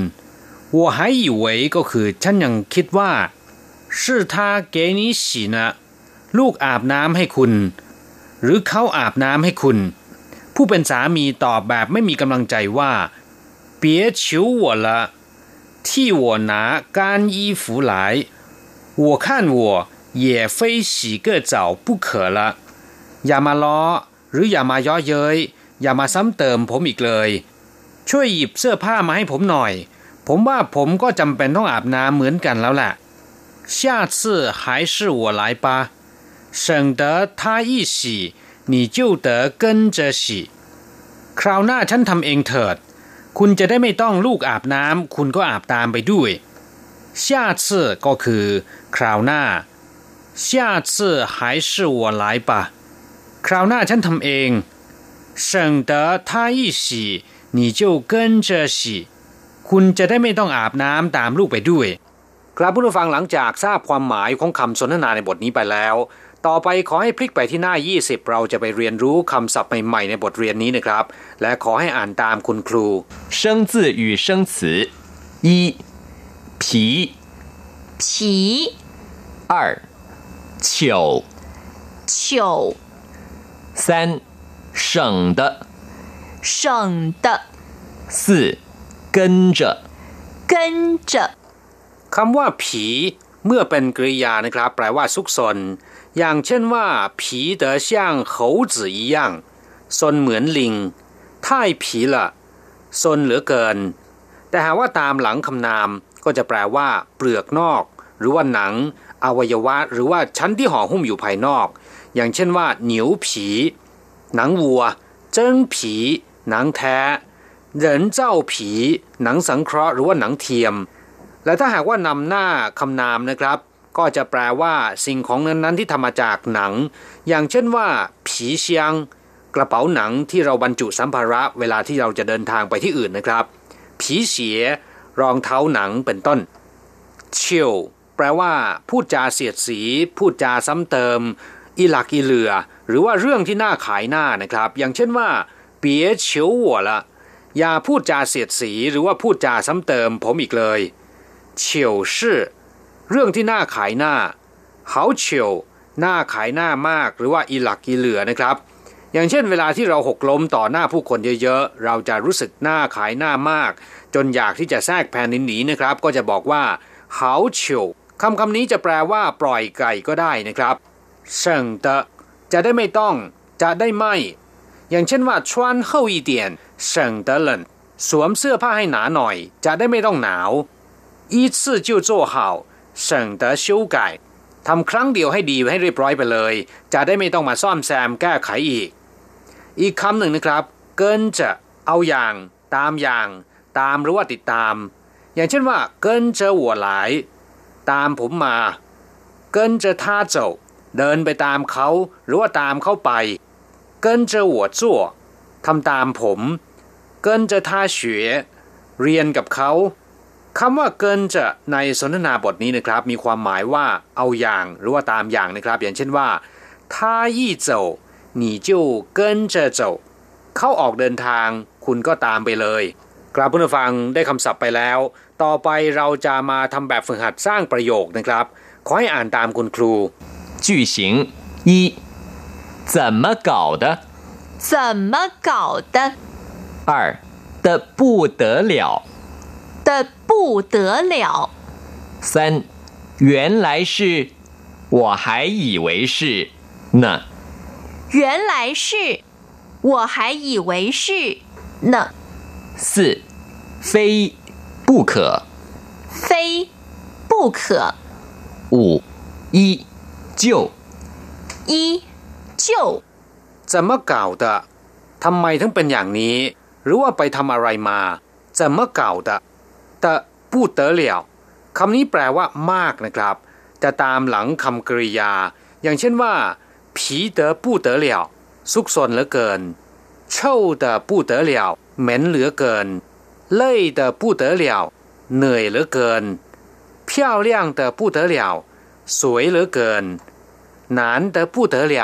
我还以为ก็คือฉันยังคิดว่า是他给你洗呢ลูกอาบน้ำให้คุณ หรือเขาอาบน้ำให้คุณ ผู้เป็นสามีตอบแบบไม่มีกำลังใจว่า别求我了替我拿干衣服来我看我也非洗个澡不可了อย่ามาล้อ หรืออย่ามาย่อเย้ยอย่ามาซ้ำเติมผมอีกเลย ช่วยหยิบเสื้อผ้ามาให้ผมหน่อย ผมว่าผมก็จำเป็นต้องอาบน้ำเหมือนกันแล้วแหละ下次还是我来吧 省得他一洗你就得跟着洗 คราวหน้าฉันทำเองเถิด คุณจะได้ไม่ต้องลูกอาบน้ำคุณก็อาบตามไปด้วย下次ก็คือ คราวหน้า下次还是我来吧คราวหน้าฉันทำเอง省得他一洗你就跟着洗คุณจะได้ไม่ต้องอาบน้ำตามลูกไปด้วย ครับผู้ฟังหลังจากทราบความหมายของคำสนทนาในบทนี้ไปแล้ว ต่อไปขอให้พลิกไปที่หน้า 20 เราจะไปเรียนรู้คำศัพท์ใหม่ๆในบทเรียนนี้นะครับ และขอให้อ่านตามคุณครู生字与生词一皮皮二糗糗三省的省的四跟着跟着คำว่าผีเมื่อเป็นกริยานะครับ แปลว่าซุกซน อย่างเช่นว่าผีเดอ像猴子一样ซนเหมือนลิง太ผีละซนเหลือเกิน แต่หากว่าตามหลังคำนามก็จะแปลว่า เปลือกนอก หรือว่าหนัง อวัยวะ หรือว่าชั้นที่ห่อหุ้มอยู่ภายนอก อย่างเช่นว่าเหนียวผี หนังวัว เจิ้งผี หนังแท้เหรินเจ้าผี หนังสังเคราะห์หรือว่าหนังเทียม และถ้าหากว่านำหน้าคำนามนะครับ ก็จะแปลว่าสิ่งของนั้นๆที่ทำมาจากหนัง อย่างเช่นว่า ผีเชียง กระเป๋าหนังที่เราบรรจุสัมภาระเวลาที่เราจะเดินทางไปที่อื่นนะครับ ผีเสีย รองเท้าหนังเป็นต้น เชียวแปลว่า พูดจาเสียดสี พูดจาซ้ำเติม อีหลักอีเหลือ หรือว่าเรื่องที่น่าขายหน้านะครับ อย่างเช่นว่า เปียเฉียวหัวละอย่าพูดจาเสียดสีหรือว่าพูดจาซ้ำเติมผมอีกเลยเฉียวชื่อ เรื่องที่น่าขายหน้าเขาเฉียวหน้าขายหน้ามากหรือว่าอีหลักอีเหลือนะครับ อย่างเช่นเวลาที่เราหกล้มต่อหน้าผู้คนเยอะๆ เราจะรู้สึกหน้าขายหน้ามาก จนอยากที่จะแทรกแผ่นหนีนะครับ ก็จะบอกว่าเขาเฉียวคำคำนี้จะแปลว่าปล่อยไก่ก็ได้นะครับเฉิงเตจะได้ไม่ต้อง จะได้ไม่ อย่างเช่นว่า穿厚一点省得冷สวมเสื้อผ้าให้หนาหน่อย จะได้ไม่ต้องหนาว一次就做好 เสิ่งเต๋ชิวไก่ทำครั้งเดียวให้ดีให้เรียบร้อยไปเลย จะได้ไม่ต้องมาซ่อมแซมแก้ไขอีก อีกคำหนึ่งนะครับ เกินจะเอาอย่าง ตามอย่าง ตามหรือว่าติดตาม อย่างเช่นว่า เกินเจอหัวหลาย ตามผมมา เกินเจอท่าเจ้าเดินไปตามเขาหรือว่าตามเข้าไป เกินเจอหัวจั่วทำตามผม เกินเจอท่าเฉวเรียนกับเขา คำว่าเกินจะในสนทนาบทนี้นะครับ มีความหมายว่าเอาอย่างหรือว่าตามอย่างนะครับ อย่างเช่นว่า他一走你就跟着走เขาออกเดินทาง คุณก็ตามไปเลย กราบผู้ฟังได้คำศัพท์ไปแล้ว ต่อไปเราจะมาทำแบบฝึกหัดสร้างประโยคนะครับ ขอให้อ่านตามคุณครู句型一怎么搞的怎么搞的二的不得了 的不得了三原来是我还以为是呢原来是我还以为是呢四非不可非不可五一就一就怎么搞的ทำไมถึงเป็นอย่างนี้ หรือว่าไปทำอะไรมา怎么搞的แ ต่พูดเตอเหลียวคำนี้แปลว่ามากนะครับ จะตามหลังคำกริยา อย่างเช่นว่าผีเตอปูเตอเหลียวซุกซนเหลือเกินเช่าเตอปูเตอเหลียวเหม็นเหลือเกิน เล่ยเตอปูเตอเหลียวเหนื่อยเหลือเกิน漂亮的不得了สวยเหลือเกิน难得不得了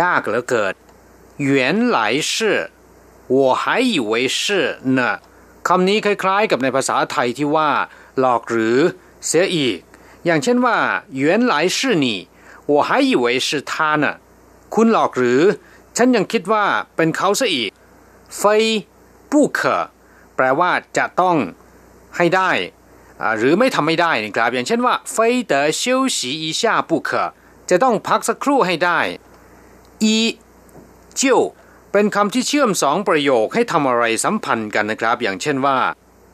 ยากเหลือเกิน原来是我还以为是呢 คำนี้คล้ายๆ กับในภาษาไทยที่ว่า หลอกหรือเสียอีก อย่างเช่นว่า原来是你我还以为是他呢คุณหลอกหรือ ฉันยังคิดว่าเป็นเขาซะอีก非不可แปลว่าจะต้องให้ได้ หรือไม่ทำไม่ได้นะครับ อย่างเช่นว่า非得休息一下不可จะต้องพักสักครู่ให้ได้一就 เป็นคำที่เชื่อมสองประโยคให้ทำอะไรสัมพันธ์กันนะครับ อย่างเช่นว่า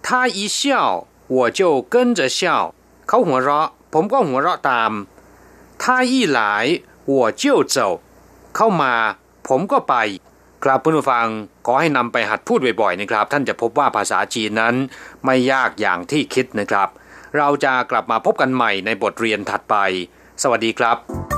他一笑我就跟着笑เขาหัวเราะ ผมก็หัวเราะตาม他一来我就走เข้ามา ผมก็ไป ครับผู้ฟังขอให้นำไปหัดพูดบ่อยๆนะครับ ท่านจะพบว่าภาษาจีนนั้นไม่ยากอย่างที่คิดนะครับ เราจะกลับมาพบกันใหม่ในบทเรียนถัดไป สวัสดีครับ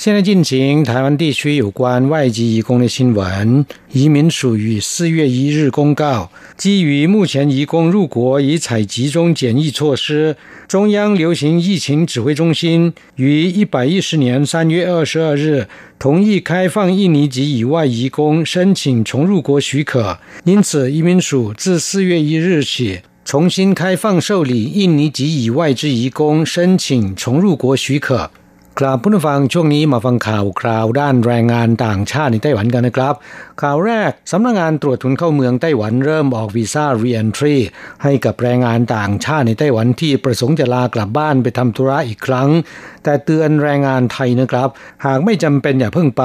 现在进行台湾地区有关外籍移工的新闻。移民署于四月一日公告，基于目前移工入国已采集中检疫措施，中央流行疫情指挥中心于一百一十年三月二十二日同意开放印尼籍以外移工申请重入国许可，因此移民署自四月一日起重新开放受理印尼籍以外之移工申请重入国许可。 ครับผู้ฟังช่วงนี้มาฟังข่าวคราวด้านแรงงานต่างชาติในไต้หวันกันนะครับ ข่าวแรกสำนักงงานตรวจทุนเข้าเมืองไต้หวันเริ่มออกวีซ่า re-entry ให้กับแรงงานต่างชาติในไต้หวันที่ประสงค์จะลากลับบ้านไปทำธุระอีกครั้ง แต่เตือนแรงงานไทยนะครับ หากไม่จำเป็นอย่าเพิ่งไป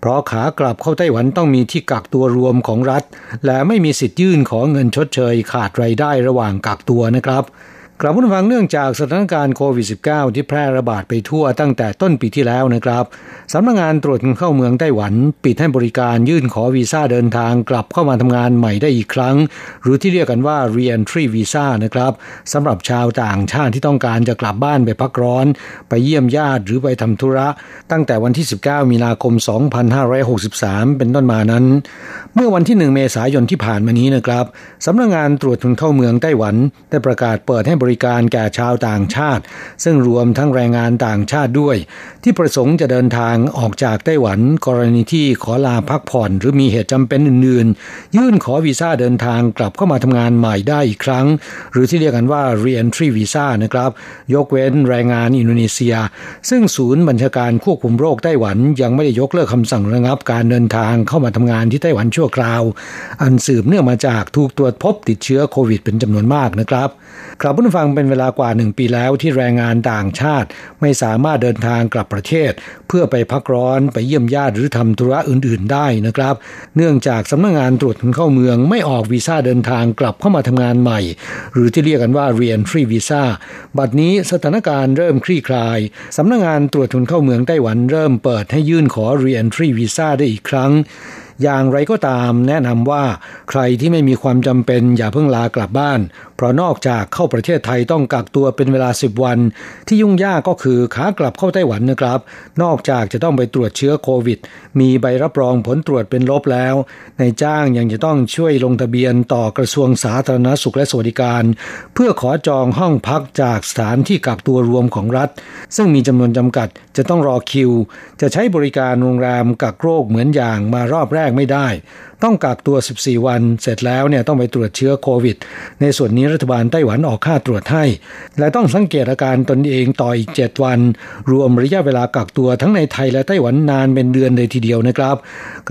เพราะขากลับเข้าไต้หวันต้องมีที่กักตัวรวมของรัฐ และไม่มีสิทธิ์ยื่นขอเงินชดเชยขาดไรายได้ระหว่างกักตัวนะครับ กลับมาฟังเนื่องจากสถานการณ์โควิด -19 ที่แพร่ระบาดไปทั่วตั้งแต่ต้นปีที่แล้วนะครับสำนักงงานตรวจคนเข้าเมืองไต้หวัน ปิดให้บริการยื่นขอวีซ่าเดินทางกลับเข้ามาทำงานใหม่ได้อีกครั้ง หรือที่เรียกกันว่า re-entry visa นะครับสำหรับชาวต่างชาติที่ต้องการจะกลับบ้านไปพักร้อน ไปเยี่ยมญาติหรือไปทำธุระ ตั้งแต่วันที่ 19 มีนาคม 2563 เป็นต้นมานั้น เมื่อวันที่ 1 เมษายนที่ผ่านมานี้นะครับสำนักงงานตรวจคนเข้าเมืองไต้หวัน ได้ประกาศเปิดให้บริการแก่ชาวต่างชาติ ซึ่งรวมทั้งแรงงานต่างชาติด้วย ที่ประสงค์จะเดินทางออกจากไต้หวัน กรณีที่ขอลาพักผ่อน หรือมีเหตุจำเป็นอื่นๆ ยื่นขอวีซ่าเดินทางกลับเข้ามาทำงานใหม่ได้อีกครั้ง หรือที่เรียกกันว่า re-entry visa นะครับ ยกเว้นแรงงานอินโดนีเซีย ซึ่งศูนย์บัญชาการควบคุมโรคไต้หวันยังไม่ได้ยกเลิกคำสั่งระงับการเดินทางเข้ามาทำงานที่ไต้หวันชั่วคราว อันสืบเนื่องมาจากถูกตรวจพบติดเชื้อโควิดเป็นจำนวนมากนะครับ ครับผู้ฟังเป็นเวลากว่าหนึ่งปีแล้วที่แรงงานต่างชาติ ไม่สามารถเดินทางกลับประเทศ เพื่อไปพักร้อนไปเยี่ยมญาติหรือทำธุระอื่น ๆ ได้นะครับ เนื่องจากสำนักงงานตรวจคนเข้าเมืองไม่ออกวีซ่าเดินทางกลับเข้ามาทำงานใหม่ หรือที่เรียกกันว่า re-entry visa บัดนี้สถานการณ์เริ่มคลี่คลายสำนักงงานตรวจคนเข้าเมืองไต้หวันเริ่มเปิดให้ยื่นขอ re-entry visa ได้อีกครั้งอย่างไรก็ตามแนะนำว่าใครที่ไม่มีความจำเป็นอย่าเพิ่งลากลับบ้าน ราะนอกจากเข้าประเทศไทยต้องกักตัวเป็นเวลา 10 วัน ที่ยุ่งยากก็คือขากลับเข้าไต้หวันนะครับ นอกจากจะต้องไปตรวจเชื้อโควิด มีใบรับรองผลตรวจเป็นลบแล้วในจ้างยังจะต้องช่วยลงทะเบียนต่อกระทรวงสาธารณสุขและสวัสดิการ เพื่อขอจองห้องพักจากสถานที่กักตัวรวมของรัฐ ซึ่งมีจำนวนจำกัดจะต้องรอคิว จะใช้บริการโรงแรมกักโรคเหมือนอย่างมารอบแรกไม่ได้ ต้องกักตัว 14 วัน เสร็จแล้วเนี่ยต้องไปตรวจเชื้อโควิด ในส่วนนี้รัฐบาลไต้หวันออกค่าตรวจให้ และต้องสังเกตอาการตนเองต่ออีก 7 วัน รวมระยะเวลากักตัวทั้งในไทยและไต้หวันนานเป็นเดือนเลยทีเดียวนะครับ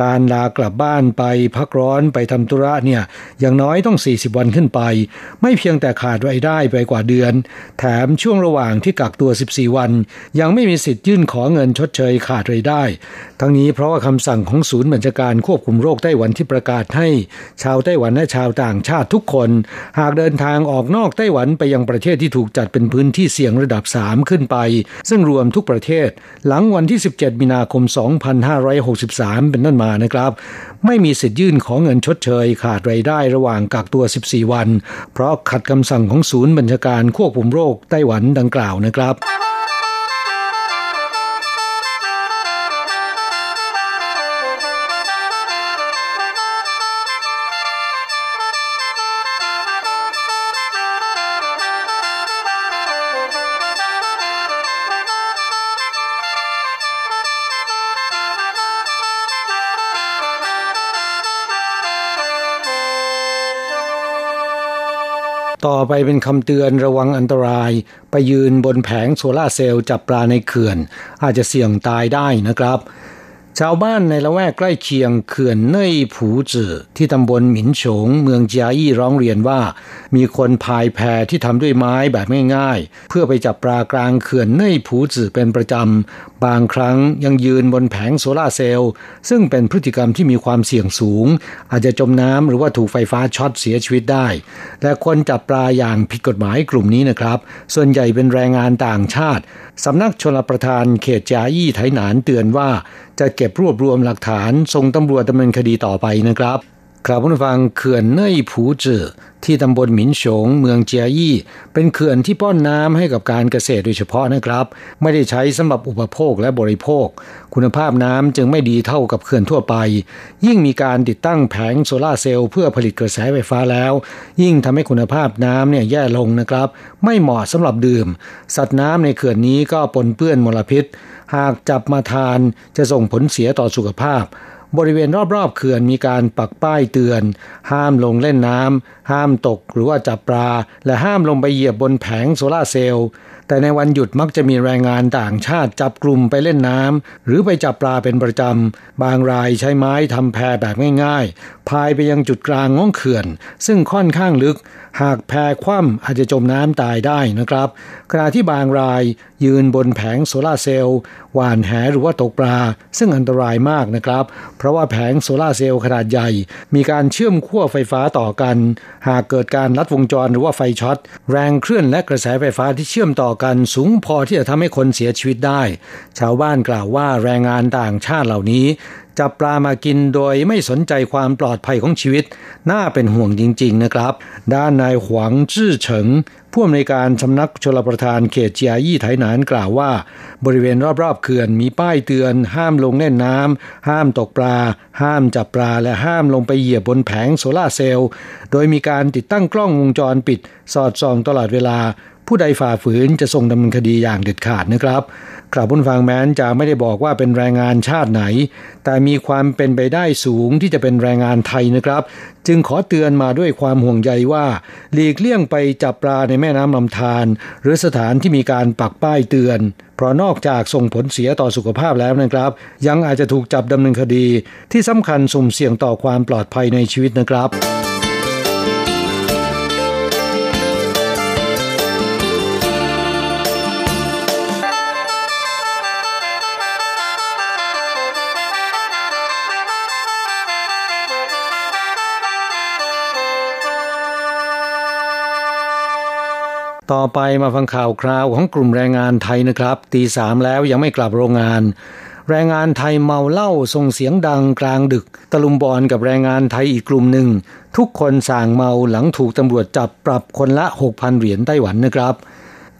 การลากลับบ้านไปพักร้อนไปทำธุระเนี่ยอย่างน้อยต้อง 40 วันขึ้นไป ไม่เพียงแต่ขาดรายได้ไปกว่าเดือน แถมช่วงระหว่างที่กักตัว 14 วัน ยังไม่มีสิทธิ์ยื่นขอเงินชดเชยขาดรายได้ ทั้งนี้เพราะว่าคำสั่งของศูนย์บัญชาการควบคุมโรคไต้หวันที่ประกาศให้ชาวไต้หวันและชาวต่างชาติทุกคน หากเดินทางางออกนอกไต้หวันไปยังประเทศที่ถูกจัดเป็นพื้นที่เสี่ยงระดับ 3 ขึ้นไป ซึ่งรวมทุกประเทศ หลังวันที่ 17 มีนาคม 2563 เป็นต้นมานะครับ ไม่มีสิทธิ์ยื่นของเงินชดเชยขาดรายได้ระหว่างกักตัว 14 วัน เพราะขัดคำสั่งของศูนย์บัญชาการควบคุมโรคไต้หวันดังกล่าวนะครับ ต่อไปเป็นคำเตือนระวังอันตราย ไปยืนบนแผงโซลาเซลล์จับปลาในเขื่อน อาจจะเสี่ยงตายได้นะครับ ชาวบ้านในละแวกใกล้เคียงเขื่อนเน่ยผูจือที่ตำบลหมินฉง เมืองจาอี้ร้องเรียนว่า มีคนพายแพที่ทำด้วยไม้แบบง่ายๆ เพื่อไปจับปลากลางเขื่อนเน่ยผูจือเป็นประจำ บางครั้งยังยืนบนแผงโซลาเซลล์ซึ่งเป็นพฤติกรรมที่มีความเสี่ยงสูง อาจจะจมน้ำหรือว่าถูกไฟฟ้าช็อตเสียชีวิตได้ และคนจับปลาอย่างผิดกฎหมายกลุ่มนี้นะครับ ส่วนใหญ่เป็นแรงงานต่างชาติสำนักชลประทานเขตจาอี้ไถหนานเตือนว่า จะเก็บรวบรวมหลักฐานส่งตำรวจดำเนินคดีต่อไปนะครับ ครับผู้ฟังเขื่อนเน่ยผูจือที่ตำบลหมินฉงเมืองเจียยี่ เป็นเขื่อนที่ป้อนน้ำให้กับการเกษตรโดยเฉพาะนะครับ ไม่ได้ใช้สำหรับอุปโภคและบริโภค คุณภาพน้ำจึงไม่ดีเท่ากับเขื่อนทั่วไป ยิ่งมีการติดตั้งแผงโซลาเซลล์เพื่อผลิตกระแสไฟฟ้าแล้ว ยิ่งทำให้คุณภาพน้ำเนี่ยแย่ลงนะครับ ไม่เหมาะสำหรับดื่ม สัตว์น้ำในเขื่อนนี้ก็ปนเปื้อนมลพิษ หากจับมาทานจะส่งผลเสียต่อสุขภาพ บริเวณรอบๆเขื่อนมีการปักป้ายเตือน ห้ามลงเล่นน้ำห้ามตกหรือว่าจับปลา และห้ามลงไปเหยียบบนแผงโซลาเซลล์แต่ในวันหยุดมักจะมีแรงงานต่างชาติจับกลุ่มไปเล่นน้ำหรือไปจับปลาเป็นประจำ บางรายใช้ไม้ทำแพแบบง่ายๆ พายไปยังจุดกลางง้องเขื่อน ซึ่งค่อนข้างลึกหากแพคว่ำอาจจะจมน้ำตายได้นะครับขณะที่บางรายยืนบนแผงโซลาเซลล์หว่านแหหรือว่าตกปลา ซึ่งอันตรายมากนะครับ เพราะว่าแผงโซลาเซลล์ขนาดใหญ่ มีการเชื่อมขั้วไฟฟ้าต่อกัน หากเกิดการลัดวงจรหรือว่าไฟช็อต แรงเคลื่อนและกระแสไฟฟ้าที่เชื่อมต่อกันสูงพอที่จะทำให้คนเสียชีวิตได้ ชาวบ้านกล่าวว่าแรงงานต่างชาติเหล่านี้จับปลามากินโดยไม่สนใจความปลอดภัยของชีวิต น่าเป็นห่วงจริง ๆ นะครับ ด้านนายหวังจื้อเฉิงผู้อำนวยการสำนักชลประทานเขตเจียยี่ไถหนานกล่าวว่า บริเวณรอบๆเขื่อนมีป้ายเตือน ห้ามลงเล่นน้ำห้ามตกปลา ห้ามจับปลาและห้ามลงไปเหยียบบนแผงโซลาเซลล์ โดยมีการติดตั้งกล้องวงจรปิด สอดส่องตลอดเวลา ผู้ใดฝ่าฝืนจะส่งดำเนินคดีอย่างเด็ดขาดนะครับกราวบผู้ฟังแม้นจะไม่ได้บอกว่าเป็นแรงงานชาติไหน แต่มีความเป็นไปได้สูงที่จะเป็นแรงงานไทยนะครับ จึงขอเตือนมาด้วยความห่วงใยว่า หลีกเลี่ยงไปจับปลาในแม่น้ำลำธารหรือสถานที่มีการปักป้ายเตือน เพราะนอกจากส่งผลเสียต่อสุขภาพแล้วนะครับ ยังอาจจะถูกจับดำเนินคดีที่สำคัญสุ่มเสี่ยงต่อความปลอดภัยในชีวิตนะครับ ต่อไปมาฟังข่าวคราวของกลุ่มแรงงานไทยนะครับ ตีสามแล้วยังไม่กลับโรงงาน แรงงานไทยเมาเหล้าส่งเสียงดังกลางดึก ตะลุมบอลกับแรงงานไทยอีกกลุ่มหนึ่ง ทุกคนสั่งเมาหลังถูกตำรวจจับปรับคนละ 6,000 เหรียญไต้หวันนะครับ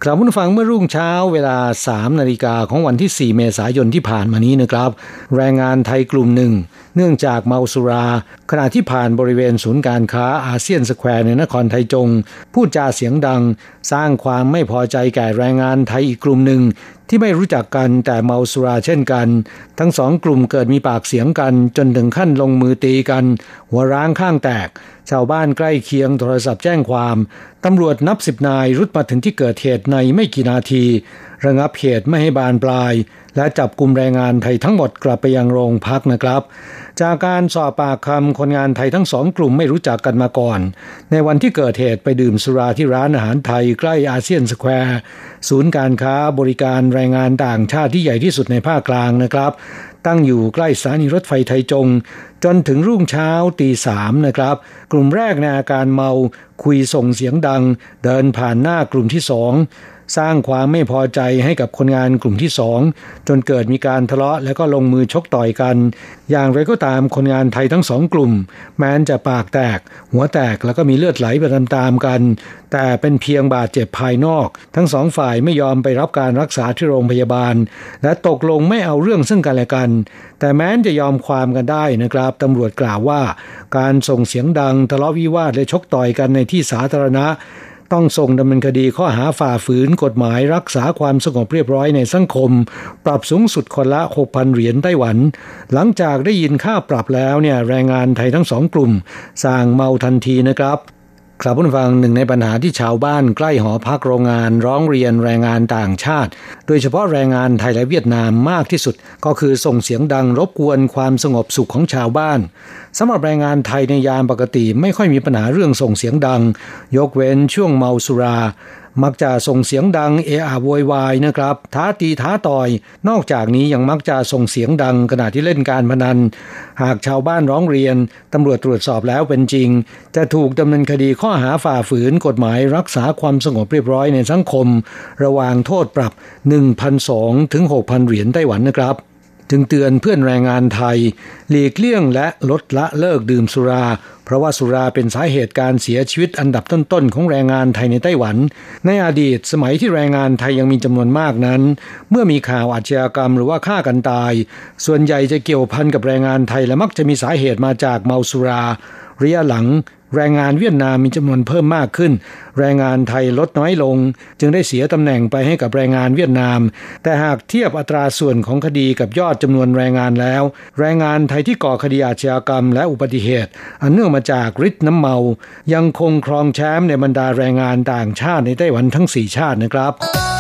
กลับผู้ฟังเมื่อรุ่งเช้าเวลา 3 นาฬิกาของวันที่ 4 เมษายนที่ผ่านมานี้นะครับ แรงงานไทยกลุ่มหนึ่งเนื่องจากเมาสุรา ขณะที่ผ่านบริเวณศูนย์การค้าอาเซียนสแควร์ในนครไทจง พูดจาเสียงดัง สร้างความไม่พอใจแก่แรงงานไทยอีกกลุ่มหนึ่ง ที่ไม่รู้จักกันแต่เมาสุราเช่นกัน ทั้งสองกลุ่มเกิดมีปากเสียงกันจนถึงขั้นลงมือตีกัน หัวร้างข้างแตก ชาวบ้านใกล้เคียงโทรศัพท์แจ้งความตำรวจนับสิบนายรุดมาถึงที่เกิดเหตุในไม่กี่นาที ระงับเหตุไม่ให้บานปลาย และจับกลุ่มแรงงานไทยทั้งหมดกลับไปยังโรงพักนะครับ จากการสอบปากคำคนงานไทยทั้งสองกลุ่มไม่รู้จักกันมาก่อน ในวันที่เกิดเหตุไปดื่มสุราที่ร้านอาหารไทยใกล้อาเซียนสแควร์ ศูนย์การค้าบริการแรงงานต่างชาติที่ใหญ่ที่สุดในภาคกลางนะครับ ตั้งอยู่ใกล้สถานีรถไฟไทยจง จนถึงรุ่งเช้าตีสามนะครับ กลุ่มแรกในอาการเมาคุยส่งเสียงดัง เดินผ่านหน้ากลุ่มที่สอง สร้างความไม่พอใจให้กับคนงานกลุ่มที่สองจนเกิดมีการทะเลาะและก็ลงมือชกต่อยกัน อย่างไรก็ตามคนงานไทยทั้งสองกลุ่ม แม้นจะปากแตก หัวแตกแล้วก็มีเลือดไหลไปตามๆกัน แต่เป็นเพียงบาดเจ็บภายนอก ทั้งสองฝ่ายไม่ยอมไปรับการรักษาที่โรงพยาบาล และตกลงไม่เอาเรื่องซึ่งกันและกัน แต่แม้นจะยอมความกันได้นะครับตำรวจกล่าวว่า การส่งเสียงดังทะเลาะวิวาทและชกต่อยกันในที่สาธารณะ ต้องส่งดำเนินคดีข้อหาฝ่าฝืนกฎหมายรักษาความสงบเรียบร้อยในสังคม ปรับสูงสุดคนละ 6,000 เหรียญไต้หวัน หลังจากได้ยินค่าปรับแล้วเนี่ยแรงงานไทยทั้งสองกลุ่มสั่งเมาทันทีนะครับครับผู้ฟังหนึ่งในปัญหาที่ชาวบ้านใกล้หอพักโรงงานร้องเรียนแรงงานต่างชาติ โดยเฉพาะแรงงานไทยและเวียดนามมากที่สุด ก็คือส่งเสียงดังรบกวนความสงบสุขของชาวบ้าน สำหรับแรงงานไทยในยามปกติไม่ค่อยมีปัญหาเรื่องส่งเสียงดัง ยกเว้นช่วงเมาสุรา มักจะส่งเสียงดังเอะอะโวยวายนะครับ ท้าตีท้าต่อย นอกจากนี้ยังมักจะส่งเสียงดังขณะที่เล่นการพนัน หากชาวบ้านร้องเรียน ตำรวจตรวจสอบแล้วเป็นจริง จะถูกดำเนินคดีข้อหาฝ่าฝืนกฎหมายรักษาความสงบเรียบร้อยในสังคม ระวางโทษปรับ 1,200ถึง6,000 เหรียญไต้หวันนะครับ จึงเตือนเพื่อนแรงงานไทย หลีกเลี่ยงและลดละเลิกดื่มสุรา เพราะว่าสุราเป็นสาเหตุการเสียชีวิตอันดับต้นๆของแรงงานไทยในไต้หวัน ในอดีตสมัยที่แรงงานไทยยังมีจำนวนมากนั้น เมื่อมีข่าวอาชญากรรมหรือว่าฆ่ากันตาย ส่วนใหญ่จะเกี่ยวพันกับแรงงานไทยและมักจะมีสาเหตุมาจากเมาสุราระยะหลัง แรงงานเวียดนามมีจำนวนเพิ่มมากขึ้น แรงงานไทยลดน้อยลง จึงได้เสียตำแหน่งไปให้กับแรงงานเวียดนาม แต่หากเทียบอัตราส่วนของคดีกับยอดจำนวนแรงงานแล้ว แรงงานไทยที่ก่อคดีอาชญากรรมและอุบัติเหตุ อันเนื่องมาจากฤทธิ์น้ำเมา ยังคงครองแชมป์ในบรรดาแรงงานต่างชาติในไต้หวันทั้ง 4 ชาตินะครับ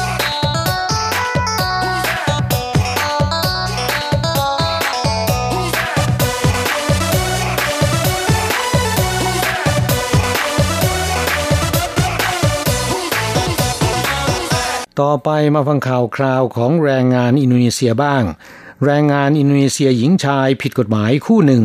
ต่อไปมาฟังข่าวคราวของแรงงานอินโดนีเซียบ้าง แรงงานอินโดนีเซียหญิงชายผิดกฎหมายคู่หนึ่ง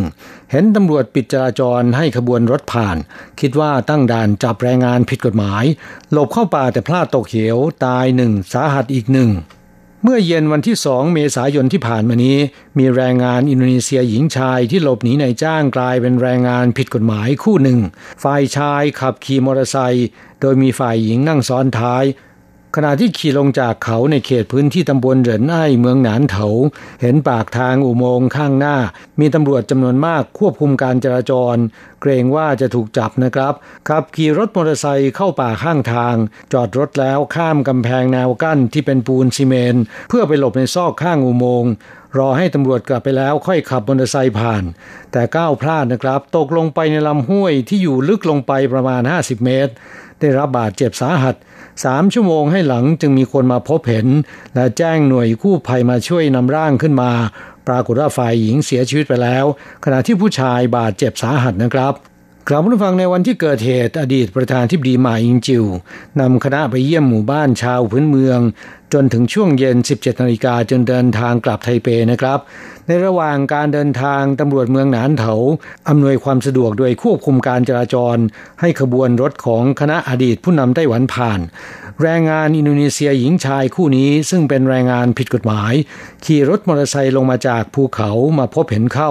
เห็นตำรวจปิดจราจรให้ขบวนรถผ่าน คิดว่าตั้งด่านจับแรงงานผิดกฎหมาย หลบเข้าป่าแต่พลาดตกเหวตายหนึ่งสาหัสอีกหนึ่งเมื่อเย็นวันที่สองเมษายนที่ผ่านมานี้ มีแรงงานอินโดนีเซียหญิงชายที่หลบหนีในจ้างกลายเป็นแรงงานผิดกฎหมายคู่หนึ่ง ฝ่ายชายขับขี่มอเตอร์ไซค์โดยมีฝ่ายหญิงนั่งซ้อนท้าย ขณะที่ขี่ลงจากเขาในเขตพื้นที่ตำบลเหรินไอเมืองหนานเถา เห็นปากทางอุโมงค์ข้างหน้า มีตำรวจจำนวนมากควบคุมการจราจร เกรงว่าจะถูกจับนะครับขับขี่รถมอเตอร์ไซค์เข้าป่าข้างทาง จอดรถแล้วข้ามกำแพงแนวกั้นที่เป็นปูนซีเมน เพื่อไปหลบในซอกข้างอุโมงค์รอให้ตำรวจกลับไปแล้วค่อยขับมอเตอร์ไซค์ผ่าน แต่ก้าวพลาดนะครับ ตกลงไปในลำห้วยที่อยู่ลึกลงไปประมาณ 50 เมตร ได้รับบาดเจ็บสาหัส สามชั่วโมงให้หลังจึงมีคนมาพบเห็น และแจ้งหน่วยกู้ภัยมาช่วยนำร่างขึ้นมา ปรากฏว่าฝ่ายหญิงเสียชีวิตไปแล้ว ขณะที่ผู้ชายบาดเจ็บสาหัสนะครับกลับมาฟังในวันที่เกิดเหตุอดีตประธานทิบดีมาอิงจิว นำคณะไปเยี่ยมหมู่บ้านชาวพื้นเมือง จนถึงช่วงเย็น 17นาฬิกาจนเดินทางกลับไทเปนะครับ ในระหว่างการเดินทางตำรวจเมืองหนานเถาอำนวยความสะดวกโดยควบคุมการจราจร ให้ขบวนรถของคณะอดีตผู้นำไต้หวันผ่าน แรงงานอินโดนีเซียหญิงชายคู่นี้ซึ่งเป็นแรงงานผิดกฎหมาย ขี่รถมอเตอร์ไซค์ลงมาจากภูเขามาพบเห็นเข้า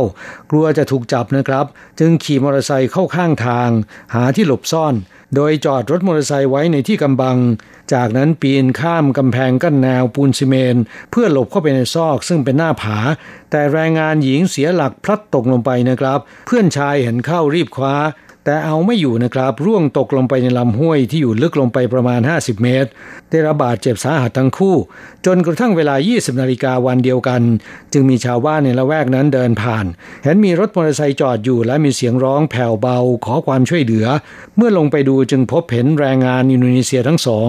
กลัวจะถูกจับนะครับ จึงขี่มอเตอร์ไซค์เข้าข้างทาง หาที่หลบซ่อน โดยจอดรถมอเตอร์ไซค์ไว้ในที่กำบัง จากนั้นปีนข้ามกำแพงกั้นแนวปูนซีเมนต์ เพื่อหลบเข้าไปในซอกซึ่งเป็นหน้าผา แต่แรงงานหญิงเสียหลักพลัดตกลงไปนะครับ เพื่อนชายเห็นเข้ารีบคว้า แต่เอาไม่อยู่นะครับ ร่วงตกลงไปในลำห้วยที่อยู่ลึกลงไปประมาณ 50 เมตร ได้รับบาดเจ็บสาหัสทั้งคู่ จนกระทั่งเวลา 20 นาฬิกาวันเดียวกัน จึงมีชาวบ้านในละแวกนั้นเดินผ่าน เห็นมีรถมอเตอร์ไซค์จอดอยู่และมีเสียงร้องแผ่วเบาขอความช่วยเหลือ เมื่อลงไปดูจึงพบเห็นแรงงานอินโดนีเซียทั้งสอง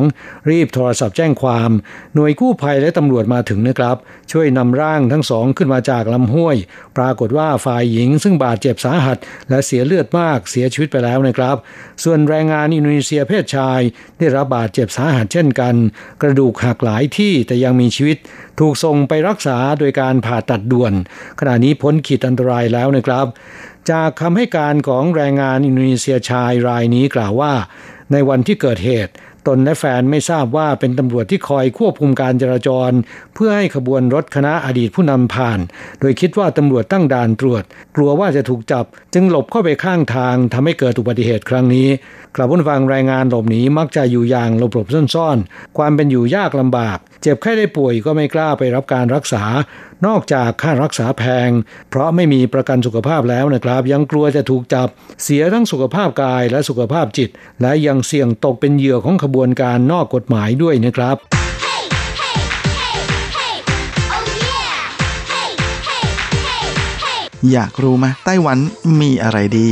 รีบโทรศัพท์แจ้งความ หน่วยกู้ภัยและตำรวจมาถึงนะครับ ช่วยนำร่างทั้งสองขึ้นมาจากลำห้วย ปรากฏว่าฝ่ายหญิงซึ่งบาดเจ็บสาหัส และเสียเลือดมากเสียชีวิตไปแล้วนะครับ ส่วนแรงงานอินโดนีเซียเพศชาย ได้รับบาดเจ็บสาหัสเช่นกัน กระดูกหักหลายที่แต่ยังมีชีวิต ถูกส่งไปรักษาโดยการผ่าตัดด่วน ขณะนี้พ้นขีดอันตรายแล้วนะครับ จากคำให้การของแรงงานอินโดนีเซียชายรายนี้กล่าวว่า ในวันที่เกิดเหตุ ตนและแฟนไม่ทราบว่าเป็นตำรวจที่คอยควบคุมการจราจร เพื่อให้ขบวนรถคณะอดีตผู้นำผ่าน โดยคิดว่าตำรวจตั้งด่านตรวจ กลัวว่าจะถูกจับ จึงหลบเข้าไปข้างทางทำให้เกิดอุบัติเหตุครั้งนี้กลับผู้ฟังรายงานหลบหนีมักจะอยู่อย่างหลบหลบซ่อนๆ ความเป็นอยู่ยากลำบากเจ็บไข้ได้ป่วยก็ไม่กล้าไปรับการรักษา นอกจากค่ารักษาแพง เพราะไม่มีประกันสุขภาพแล้วนะครับ ยังกลัวจะถูกจับ เสียทั้งสุขภาพกายและสุขภาพจิต และยังเสี่ยงตกเป็นเหยื่อของขบวนการนอกกฎหมายด้วยนะครับอยากรู้ไหมไต้หวันมีอะไรดี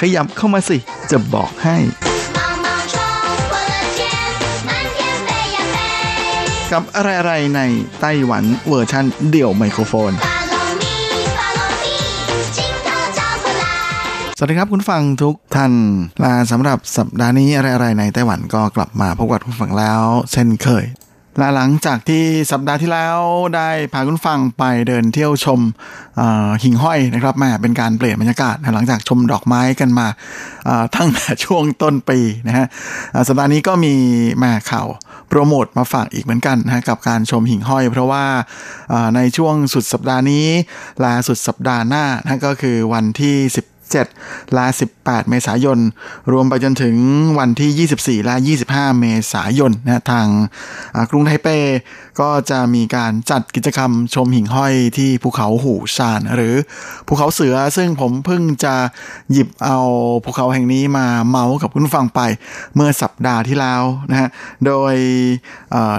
ขยับเข้ามาสิ จะบอกให้ กับอะไรๆในไต้หวันเวอร์ชันเดี่ยวไมโครโฟน สวัสดีครับคุณฟังทุกท่านลาสำหรับสัปดาห์นี้อะไรๆในไต้หวันก็กลับมาพบกับคุณฟังแล้ว เช่นเคย และหลังจากที่สัปดาห์ที่แล้วได้พาคุณฟังไปเดินเที่ยวชมหิ่งห้อยนะครับแม่เป็นการเปลี่ยนบรรยากาศหลังจากชมดอกไม้กันมาทั้งแต่ช่วงต้นปีนะฮะสัปดาห์นี้ก็มีมาข่าวโปรโมทมาฝากอีกเหมือนกันนะกับการชมหิ่งห้อย เพราะว่าในช่วงสุดสัปดาห์นี้และสุดสัปดาห์หน้านะก็คือวันที่ 10 7 ลา 18 เมษายน รวมไปจนถึงวันที่ 24 ลา 25 เมษายนนะทางกรุงไทเป ก็จะมีการจัดกิจกรรมชมหิ่งห้อยที่ภูเขาหูซาน หรือภูเขาเสือซึ่งผมเพิ่งจะหยิบเอาภูเขาแห่งนี้มาเมาส์กับคุณฟังไปเมื่อสัปดาห์ที่แล้วนะฮะโดย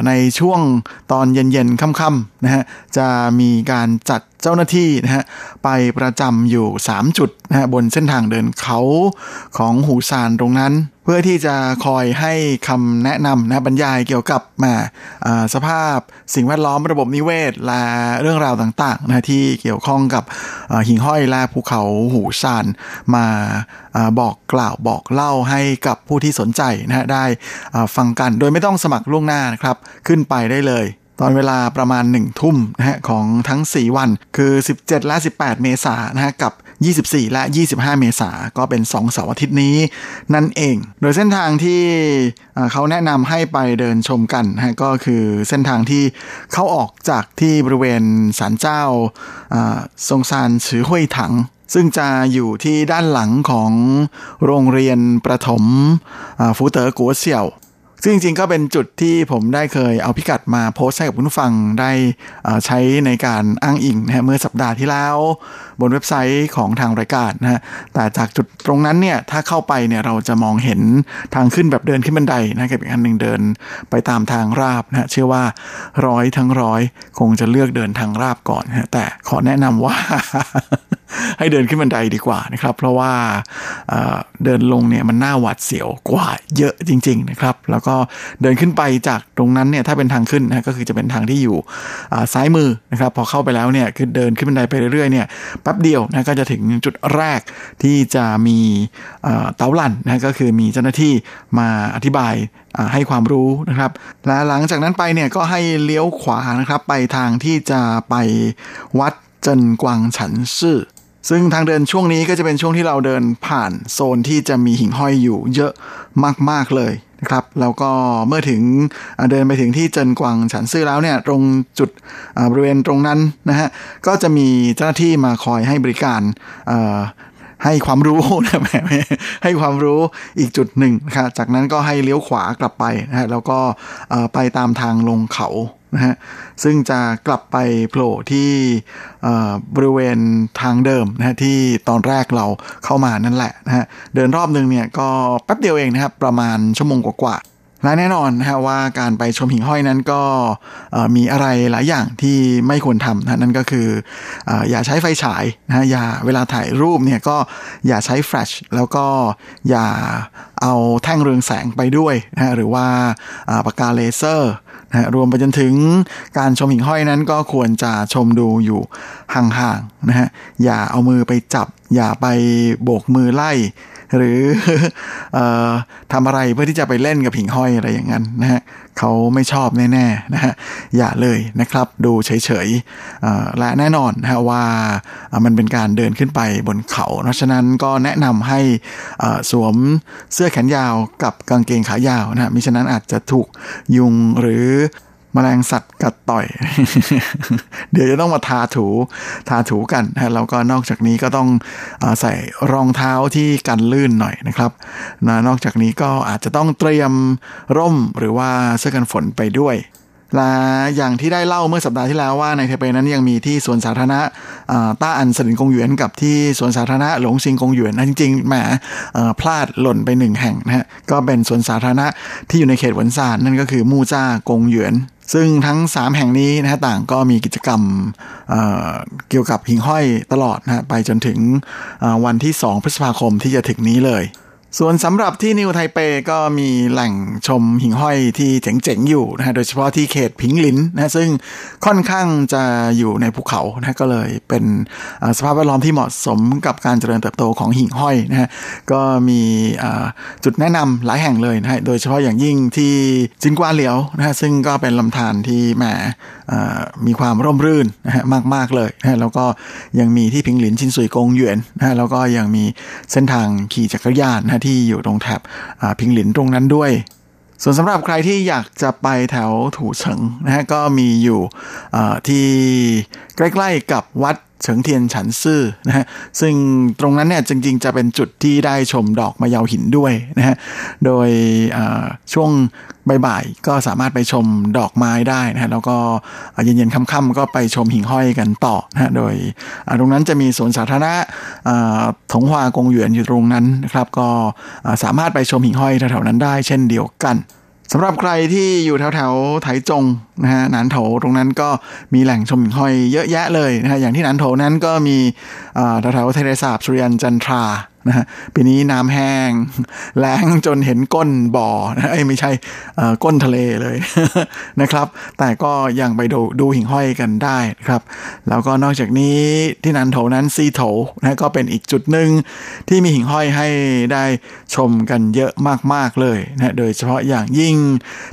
ในช่วงตอนเย็นๆค่ำๆนะฮะจะมีการจัดเจ้าหน้าที่นะฮะไปประจำอยู่ 3 จุดนะฮะบนเส้นทางเดินเขาของหูซานตรงนั้น เพื่อที่จะคอยให้คำแนะนำนะบรรยายเกี่ยวกับมาสภาพสิ่งแวดล้อมระบบนิเวศ และเรื่องราวต่างๆนะที่เกี่ยวข้องกับหิ่งห้อยและภูเขาหูซานมาบอกกล่าวบอกเล่าให้กับผู้ที่สนใจนะได้ฟังกันโดยไม่ต้องสมัครล่วงหน้านะครับ ขึ้นไปได้เลยตอนเวลาประมาณ 1 ทุ่มนะฮะของทั้ง 4 วันคือ 17 และ 18 เมษายนนะฮะกับ 24 และ 25 เมษาก็เป็น 2 เสาร์อาทิตย์นี้นั่นเอง โดยเส้นทางที่เขาแนะนำให้ไปเดินชมกันนะก็คือเส้นทางที่เข้าออกจากที่บริเวณศาลเจ้าทรงซานฉือห้วยถัง ซึ่งจะอยู่ที่ด้านหลังของโรงเรียนประถมฟูเตอ๋อกัวเสี่ยว ซึ่งจริงๆก็เป็นจุดที่ผมได้เคยเอาพิกัดมาโพสต์ให้กับคุณผู้ฟังได้ใช้ในการอ้างอิงนะฮะเมื่อสัปดาห์ที่แล้ว บนเว็บไซต์ของทางรายการนะฮะแต่จากจุดตรงนั้นเนี่ยถ้าเข้าไปเนี่ยเราจะมองเห็นทางขึ้นแบบเดินขึ้นบันไดนะกับอีกอันหนึ่งเดินไปตามทางราบนะฮะเชื่อว่าร้อยทั้งร้อยคงจะเลือกเดินทางราบก่อนนะแต่ขอแนะนำว่า ให้เดินขึ้นบันไดดีกว่านะครับ เพราะว่าเดินลงเนี่ยมันน่าหวาดเสียวกว่าเยอะจริง ๆ นะครับ แล้วก็เดินขึ้นไปจากตรงนั้นเนี่ยถ้าเป็นทางขึ้นนะก็คือจะเป็นทางที่อยู่ซ้ายมือนะครับ พอเข้าไปแล้วเนี่ยคือเดินขึ้นบันไดไปเรื่อยๆเนี่ยแป๊บเดียวนะก็จะถึงจุดแรกที่จะมีเตาลันนะก็คือมีเจ้าหน้าที่มาอธิบายให้ความรู้นะครับ และหลังจากนั้นไปเนี่ยก็ให้เลี้ยวขวานะครับไปทางที่จะไปวัดเจินกวางฉันซื่อ ซึ่งทางเดินช่วงนี้ก็จะเป็นช่วงที่เราเดินผ่านโซนที่จะมีหิ่งห้อยอยู่เยอะมากๆเลยนะครับ แล้วก็เมื่อถึงเดินไปถึงที่เจินกวางฉันซื่อแล้วเนี่ยตรงจุดบริเวณตรงนั้นนะฮะก็จะมีเจ้าหน้าที่มาคอยให้บริการให้ความรู้นะแม่ให้ความรู้อีกจุดหนึ่งนะครับจากนั้นก็ให้เลี้ยวขวากลับไปนะฮะแล้วก็ไปตามทางลงเขา นะฮะซึ่งจะกลับไปโผล่ที่บริเวณทางเดิมนะฮะที่ตอนแรกเราเข้ามานั่นแหละนะฮะเดินรอบนึงเนี่ยก็แป๊บเดียวเองนะครับประมาณชั่วโมงกว่าและแน่นอนนะฮะว่าการไปชมหิ่งห้อยนั้นก็มีอะไรหลายอย่างที่ไม่ควรทำนะนั่นก็คือออย่าใช้ไฟฉายนะอย่าเวลาถ่ายรูปเนี่ยก็อย่าใช้แฟลชแล้วก็อย่าเอาแท่งเรืองแสงไปด้วยนะหรือว่าปากกาเลเซอร์ นะรวมไปจนถึงการชมหิ่งห้อยนั้นก็ควรจะชมดูอยู่ห่างๆนะฮะอย่าเอามือไปจับ อย่าไปโบกมือไล่ หรืออทำอะไรเพื่อที่จะไปเล่นกับหิ่งห้อยอะไรอย่างนั้นนะฮะ เขาไม่ชอบแน่ๆนะฮะอย่าเลยนะครับดูเฉยๆและแน่นอนนะฮะว่ามันเป็นการเดินขึ้นไปบนเขา เพราะฉะนั้นก็แนะนำให้สวมเสื้อแขนยาวกับกางเกงขายาวนะฮะมิฉะนั้นอาจจะถูกยุงหรือ มแมลงสัตว์กัดต่อย เดี๋ยวจะต้องมาทาถูทาถูกันนะแล้วก็นอกจากนี้ก็ต้องอใส่รองเท้าที่กันลื่นหน่อยนะครับนะนอกจากนี้ก็อาจจะต้องเตรียมร่มหรือว่าเสื้อกันฝนไปด้วย และอย่างที่ได้เล่าเมื่อสัปดาห์ที่แล้วว่าในเทเปนั้นยังมีที่สวนสาธารณะต้าอันสลินกงหยวนกับที่สวนสาธารณะหลงซิงกงหยวนนะจริงๆแหมพลาดหล่นไปหนึ่งแห่งนะฮะก็เป็นสวนสาธารณะที่อยู่ในเขตหวนซานนั่นก็คือมู่จ้ากงหยวนซึ่งทั้ง 3 แห่งนี้นะฮะต่างก็มีกิจกรรมเเกี่ยวกับหิ่งห้อยตลอดนะไปจนถึงวันที่ 2 พฤษภาคมที่จะถึงนี้เลย ส่วนสำหรับที่นิวไทเปก็มีแหล่งชมหิ่งห้อยที่เจ๋งๆอยู่นะฮะโดยเฉพาะที่เขตผิงหลินนะซึ่งค่อนข้างจะอยู่ในภูเขานะก็เลยเป็นสภาพแวดล้อมที่เหมาะสมกับการเจริญเติบโตของหิ่งห้อยนะฮะก็มีจุดแนะนำหลายแห่งเลยนะฮะโดยเฉพาะอย่างยิ่งที่จินกวาเหลียวนะฮะซึ่งก็เป็นลำธารที่แหมมีความร่มรื่นนะฮะมากๆเลยนะแล้วก็ยังมีที่พิงหลินชินสุยกงหยวนนะฮะแล้วก็ยังมีเส้นทางขี่จักรยานนะที่อยู่ตรงแถบพิงหลินตรงนั้นด้วย ส่วนสำหรับใครที่อยากจะไปแถวถูเฉิงนะฮะก็มีอยู่ที่ใกล้ๆกับวัด เฉิงเทียนฉันซื่อนะฮะซึ่งตรงนั้นเนี่ยจริงๆ จะเป็นจุดที่ได้ชมดอกมะยาวหินด้วยนะฮะโดยช่วงบ่ายๆก็สามารถไปชมดอกไม้ได้นะฮะแล้วก็เย็นๆค่ำๆก็ไปชมหิ่งห้อยกันต่อนะฮะโดยตรงนั้นจะมีสวนสาธารณะถงหวากงหยวนอยู่ตรงนั้นนะครับก็สามารถไปชมหิ่งห้อยแถวๆนั้นได้เช่นเดียวกัน สำหรับใครที่อยู่แถวแถวไถจงนะฮะนานโถตรงนั้นก็มีแหล่งชมหิ่งห้อยเยอะแยะเลยนะฮะอย่างที่นานโถนั้นก็มีแถวแถวเทเลสาบสุริยันจันทรา นะฮะปีนี้น้ำแห้งแล้งจนเห็นก้นบ่อนะไอ้ไม่ใช่ก้นทะเลเลยนะครับ แต่ก็ยังไปดูดูหิ่งห้อยกันได้ครับ แล้วก็นอกจากนี้ที่นันโถนั้นซีโถนะก็เป็นอีกจุดหนึ่งที่มีหิ่งห้อยให้ได้ชมกันเยอะมากๆเลยนะโดยเฉพาะอย่างยิ่ง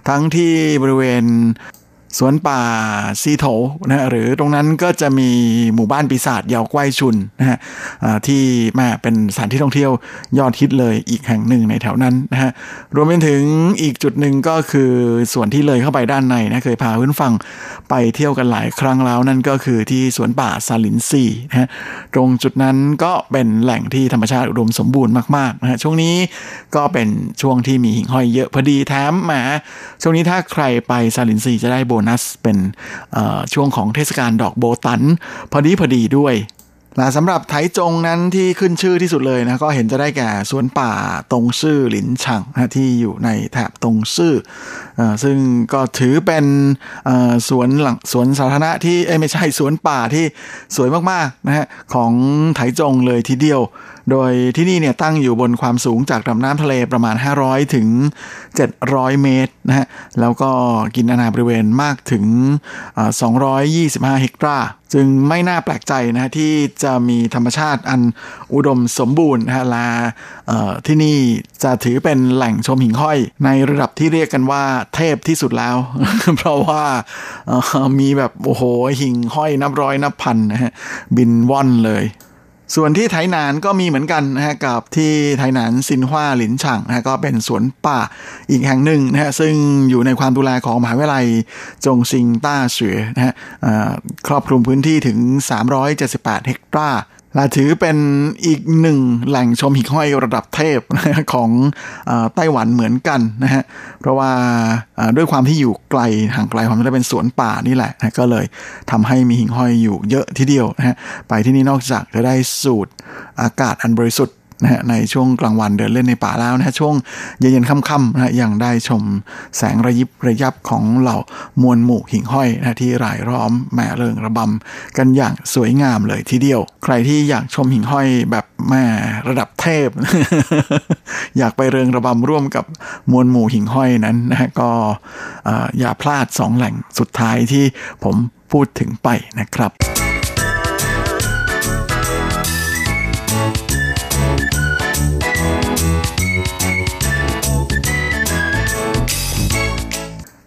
ทั้งที่บริเวณ สวนป่าซีโถนะหรือตรงนั้นก็จะมีหมู่บ้านปีศาจยาวกว้ชุนนะฮะที่แม่เป็นสถานที่ท่องเที่ยวยอดฮิตเลยอีกแห่งหนึ่งในแถวนั้นนะฮะรวมไปถึงอีกจุดหนึ่งก็คือส่วนที่เลยเข้าไปด้านในนะเคยพาเพื่อนฟังไปเที่ยวกันหลายครั้งแล้วนั่นก็คือที่สวนป่าซาลินซีนะฮะตรงจุดนั้นก็เป็นแหล่งที่ธรรมชาติอุดมสมบูรณ์มากๆนะฮะช่วงนี้ก็เป็นช่วงที่มีหิ่งห้อยเยอะพอดีแถมแหมช่วงนี้ถ้าใครไปซาลินซีจะได้โบนัส เป็นช่วงของเทศกาลดอกโบตัน พอดีพอดีด้วยนะสำหรับไถจงนั้นที่ขึ้นชื่อที่สุดเลยนะก็เห็นจะได้แก่สวนป่าตรงซื่อหลินฉ่งนะที่อยู่ในแถบตรงซื่อซึ่งก็ถือเป็นสวนหลังสวนสาธารณะที่ไม่ใช่สวนป่าที่สวยมากๆนะฮะของไถจงเลยทีเดียว โดยที่นี่เนี่ยตั้งอยู่บนความสูงจากลำน้ำทะเลประมาณ 500 ถึง 700 เมตรนะฮะแล้วก็กินอาณาบริเวณมากถึง 225 เฮกตาร์จึงไม่น่าแปลกใจนะที่จะมีธรรมชาติอันอุดมสมบูรณ์นะฮะลาที่นี่จะถือเป็นแหล่งชมหิ่งห้อย ในระดับที่เรียกกันว่าเทพที่สุดแล้ว เพราะว่ามีแบบโอ้โหหิ่งห้อยนับร้อยนับพันนะฮะบินว่อนเลยส่วนที่ไทหนานก็มีเหมือนกันนะฮะกับที่ไทหนานซินฮวาหลินฉ่งนะฮะก็เป็นสวนป่าอีกแห่งหนึ่งนะฮะซึ่งอยู่ในความดูแลของมหาวิทยาลัยจงซิงต้าเสือนะฮะครอบคลุมพื้นที่ถึง 378 เฮกตาร์ และถือเป็นอีกหนึ่งแหล่งชมหิ่งห้อยระดับเทพของไต้หวันเหมือนกันนะฮะ เพราะว่าด้วยความที่อยู่ไกลห่างไกลความที่เป็นสวนป่านี่แหละนะก็เลยทำให้มีหิ่งห้อยอยู่เยอะทีเดียวนะฮะ ไปที่นี่นอกจากจะได้สูดอากาศอันบริสุทธิ์ นะฮะในช่วงกลางวันเดินเล่นในป่าแล้วนะฮะช่วงเย็นๆค่ำๆนะยังได้ชมแสงระยิบระยับของเหล่ามวลหมู่หิ่งห้อยนะที่รายล้อมแม่เริงระบำกันอย่างสวยงามเลยทีเดียว ใครที่อยากชมหิ่งห้อยแบบแม่ระดับเทพ อยากไปเริงระบำร่วมกับมวลหมู่หิ่งห้อยนั้นนะก็อย่าพลาดสองแหล่งสุดท้ายที่ผมพูดถึงไปนะครับ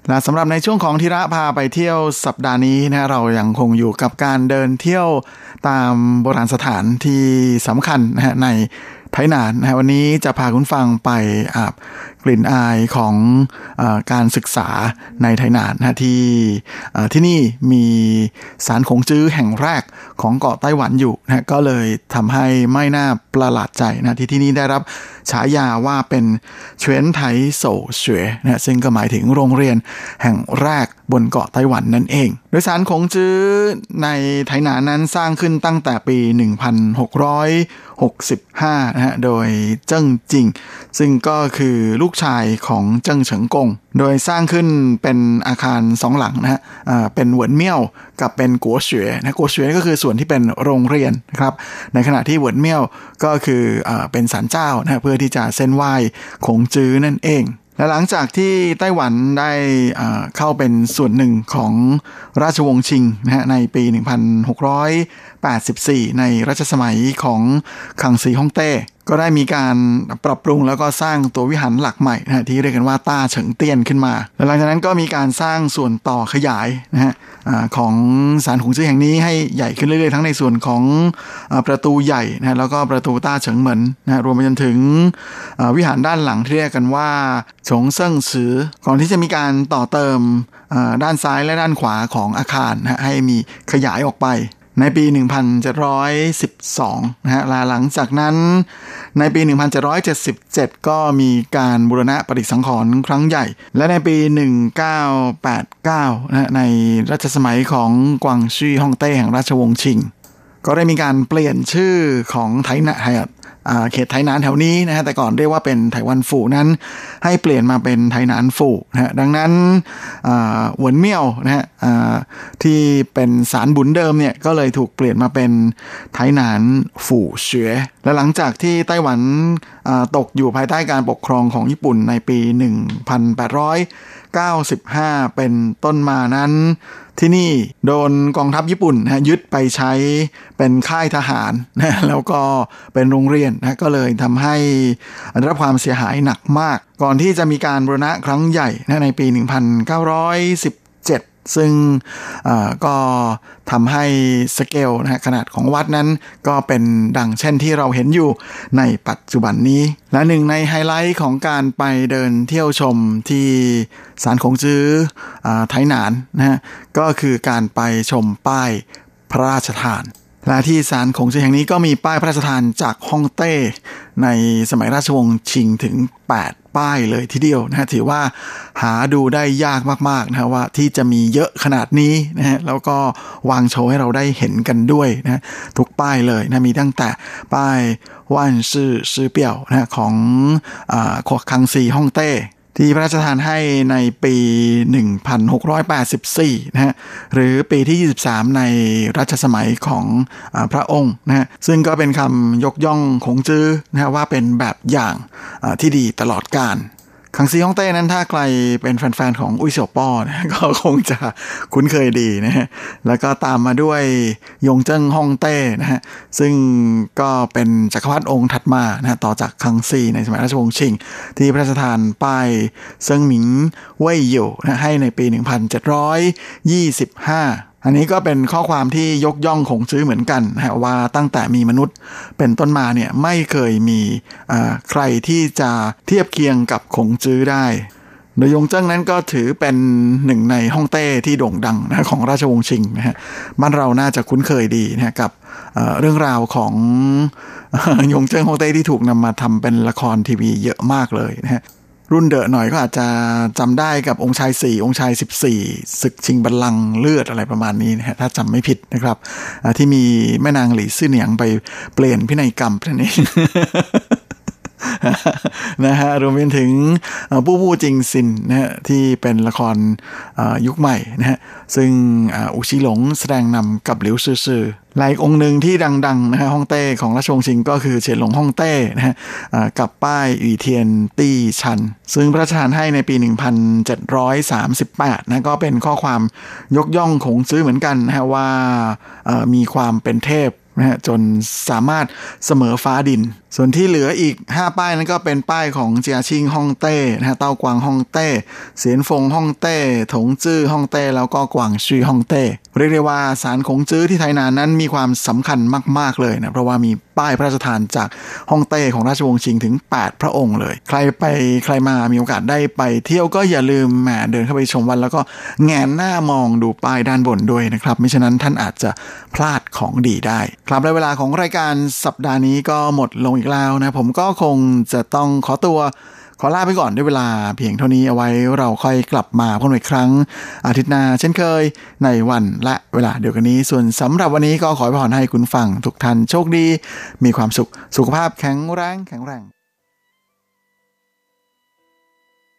และสำหรับในช่วงของทีระพาไปเที่ยวสัปดาห์นี้นะเรายัางคงอยู่กับการเดินเที่ยว ตามโบราณสถานที่สำคัญนะฮะในไทยนานนะฮะวันนี้จะพาคุณฟังไปอาบกลิ่นอายของอการศึกษาในไทยนานนะที่ที่นี่มีสารคงจื้อแห่งแรกของเกาะไต้หวันอยู่นะก็เลยทำให้ไม่น่าประหลาดใจนะที่ที่นี่ได้รับฉายาว่าเป็นเฉวนไทโซเฉวยนะซึ่งก็หมายถึงโรงเรียนแห่งแรกบนเกาะไต้หวันนั่นเอง โดยสารคงจื้อในไทยนานนั้นสร้างขึ้นตั้งแต่ปี 1665นะฮะโดยเจิ้งจิง ซึ่งก็คือลูกชายของเจิ้งเฉิงกง โดยสร้างขึ้นเป็นอาคารสองหลังนะฮะเป็นเหวินเมี่ยวกับเป็นกัวเฉวยนะกัวเฉวยก็คือส่วนที่เป็นโรงเรียนนะครับในขณะที่เหวินเมี่ยวก็คืออเป็นศาลเจ้านะเพื่อที่จะเส้นไหว้คงจื้อนั่นเอง และหลังจากที่ไต้หวันได้เข้าเป็นส่วนหนึ่งของราชวงศ์ชิงนะฮะในปี 1684 ในรัชสมัยของคังซีฮ่องเต้ ก็ได้มีการปรับปรุงแล้วก็สร้างตัววิหารหลักใหม่นะที่เรียกกันว่าต้าเฉิงเตี้ยนขึ้นมาแล้วหลังจากนั้นก็มีการสร้างส่วนต่อขยายนะฮะของศาลหงจื้อแห่งนี้ให้ใหญ่ขึ้นเรื่อยๆ ทั้งในส่วนของประตูใหญ่นะแล้วก็ประตูต้าเฉิงเหมินนะรวมไปจนถึงวิหารด้านหลังที่เรียกกันว่าฉงเซิ่งซือก่อนที่จะมีการต่อเติมด้านซ้ายและด้านขวาของอาคารนะให้มีขยายออกไป ในปี 1712 นะฮะลาหลังจากนั้นในปี 1777 ก็มีการบูรณะปฏิสังขรณ์ครั้งใหญ่ และในปี 1989 นะในรัชสมัยของกวางชี่ฮ่องเต้แห่งราชวงศ์ชิง ก็ได้มีการเปลี่ยนชื่อของไทนะไฮ เขตไทนานแถวนี้นะฮะแต่ก่อนเรียกว่าเป็นไต้หวันฝูนั้น ให้เปลี่ยนมาเป็นไทนานฝูนะฮะดังนั้นหวนเมี่ยวนะฮะที่เป็นสารบุญเดิมเนี่ยก็เลยถูกเปลี่ยนมาเป็นไทนานฝูเฉวและหลังจากที่ไต้หวันตกอยู่ภายใต้การปกครองของญี่ปุ่นในปี 1895 เป็นต้นมานั้น ที่นี่โดนกองทัพญี่ปุ่นนะยึดไปใช้เป็นค่ายทหารนะแล้วก็เป็นโรงเรียนนะก็เลยทำให้ได้รับความเสียหายหนักมาก ก่อนที่จะมีการบรณะครั้งใหญ่นะในปี 1910 ซึ่งก็ทำให้สเกลนะขนาดของวัดนั้นก็เป็นดังเช่นที่เราเห็นอยู่ในปัจจุบันนี้ และหนึ่งในไฮไลท์ของการไปเดินเที่ยวชมที่สารคงจื้อไทยหนานนะฮะก็คือการไปชมป้ายพระราชทานและที่ศาลคงจื้อแห่งนี้ก็มีป้ายพระราชทานจากฮ่องเต้ในสมัยราชวงศ์ชิงถึง 8 ป้ายเลยทีเดียวนะฮะถือว่าหาดูได้ยากมากๆนะว่าที่จะมีเยอะขนาดนี้นะฮะแล้วก็วางโชว์ให้เราได้เห็นกันด้วยนะทุกป้ายเลยนะมีตั้งแต่ป้ายว่านซื่อซื่อเปี่ยวนะของอขวคังซีฮ่องเต้ ที่พระราชทานให้ในปี 1684 นะฮะ หรือปีที่ 23 ในรัชสมัยของอพระองค์นะฮะ ซึ่งก็เป็นคำยกย่องคงจื้อนะฮะว่าเป็นแบบอย่างที่ดีตลอดกาล คังซีฮ่องเต้นั้นถ้าใครเป็นแฟนๆของอุ้ยเสี่ยวป้อนะก็คงจะคุ้นเคยดีนะฮะแล้วก็ตามมาด้วยยงเจิ้งฮ่องเต้นะฮะซึ่งก็เป็นจักรพรรดิองค์ถัดมานะต่อจากคังซีในสมัยราชวงศ์ชิง ที่พระราชทานป้ายเซิงหมิงเว่ยอยู่นะให้ในปี 1725 อันนี้ก็เป็นข้อความที่ยกย่องของซื้อเหมือนกันนะว่าตั้งแต่มีมนุษย์เป็นต้นมาเนี่ยไม่เคยมีใครที่จะเทียบเคียงกับขงจื้อได้โดยยงเจิ้งนั้นก็ถือเป็นหนึ่งในฮ่องเต้ที่โด่งดังนะของราชวงศ์ชิงนะฮะบ้านเราน่าจะคุ้นเคยดีนะกับเรื่องราวของยงเจิ้งฮ่องเต้ที่ถูกนำมาทำเป็นละครทีวีเยอะมากเลยนะฮะ รุ่นเดอะหน่อยก็อาจจะจำได้กับองค์ชายสี่องค์ชายสิบสี่ศึกชิงบัลลังก์เลือดอะไรประมาณนี้นะฮะถ้าจำไม่ผิดนะครับ ที่มีแม่นางหลี่ซื่อเหนียงไปเปลี่ยนพินัยกรรมนั่นเอง นะฮะรวมไปถึงปู้ปู้จริงซินนะฮะที่เป็นละครยุคใหม่นะฮะซึ่งอุชิหลงแสดงนำกับหลิวซื่อหลายองค์หนึ่งที่ดังๆนะฮะฮ่องเต้ของราชวงศ์ชิงก็คือเฉียนหลงฮ่องเต้นะฮะกับป้ายอีเทียนตี้ชัน ซึ่งพระราชทานให้ในปี 1738นะก็เป็นข้อความยกย่องของซื้อเหมือนกันนะฮะว่ามีความเป็นเทพ นะฮะจนสามารถเสมอฟ้าดิน ส่วนที่เหลืออีก 5 ป้ายนั้นก็เป็นป้ายของเจียชิงฮ่องเต้นะฮะเต้ากวางฮ่องเต้ เสียนฟงฮ่องเต้ ถงจื้อฮ่องเต้ แล้วก็กวางชีฮ่องเต้ เรียกได้ว่าสารของจื้อที่ไทยนานนั้นมีความสำคัญมาก ๆ เลยนะ เพราะว่ามีป้ายพระราชทานจากฮ่องเต้ของราชวงศ์ชิงถึง 8 พระองค์เลย ใครไปใครมามีโอกาสได้ไปเที่ยวก็อย่าลืมแหมเดินเข้าไปชมวัน แล้วก็แงนหน้ามองดูป้ายด้านบนด้วยนะครับ ไม่ฉะนั้นท่านอาจจะพลาดของดีได้ ครับและเวลาของรายการสัปดาห์นี้ก็หมดลงอีกแล้วนะผมก็คงจะต้องขอตัว ขอลาไปก่อนด้วยเวลาเพียงเท่านี้เอาไว้เราค่อยกลับมาพบกันอีกครั้ง อาทิตย์หน้าเช่นเคย ในวันและเวลาเดียวกันนี้ ส่วนสำหรับวันนี้ก็ขอพรให้คุณฟังทุกท่านโชคดี มีความสุขสุขภาพแข็งแรงแข็งแรง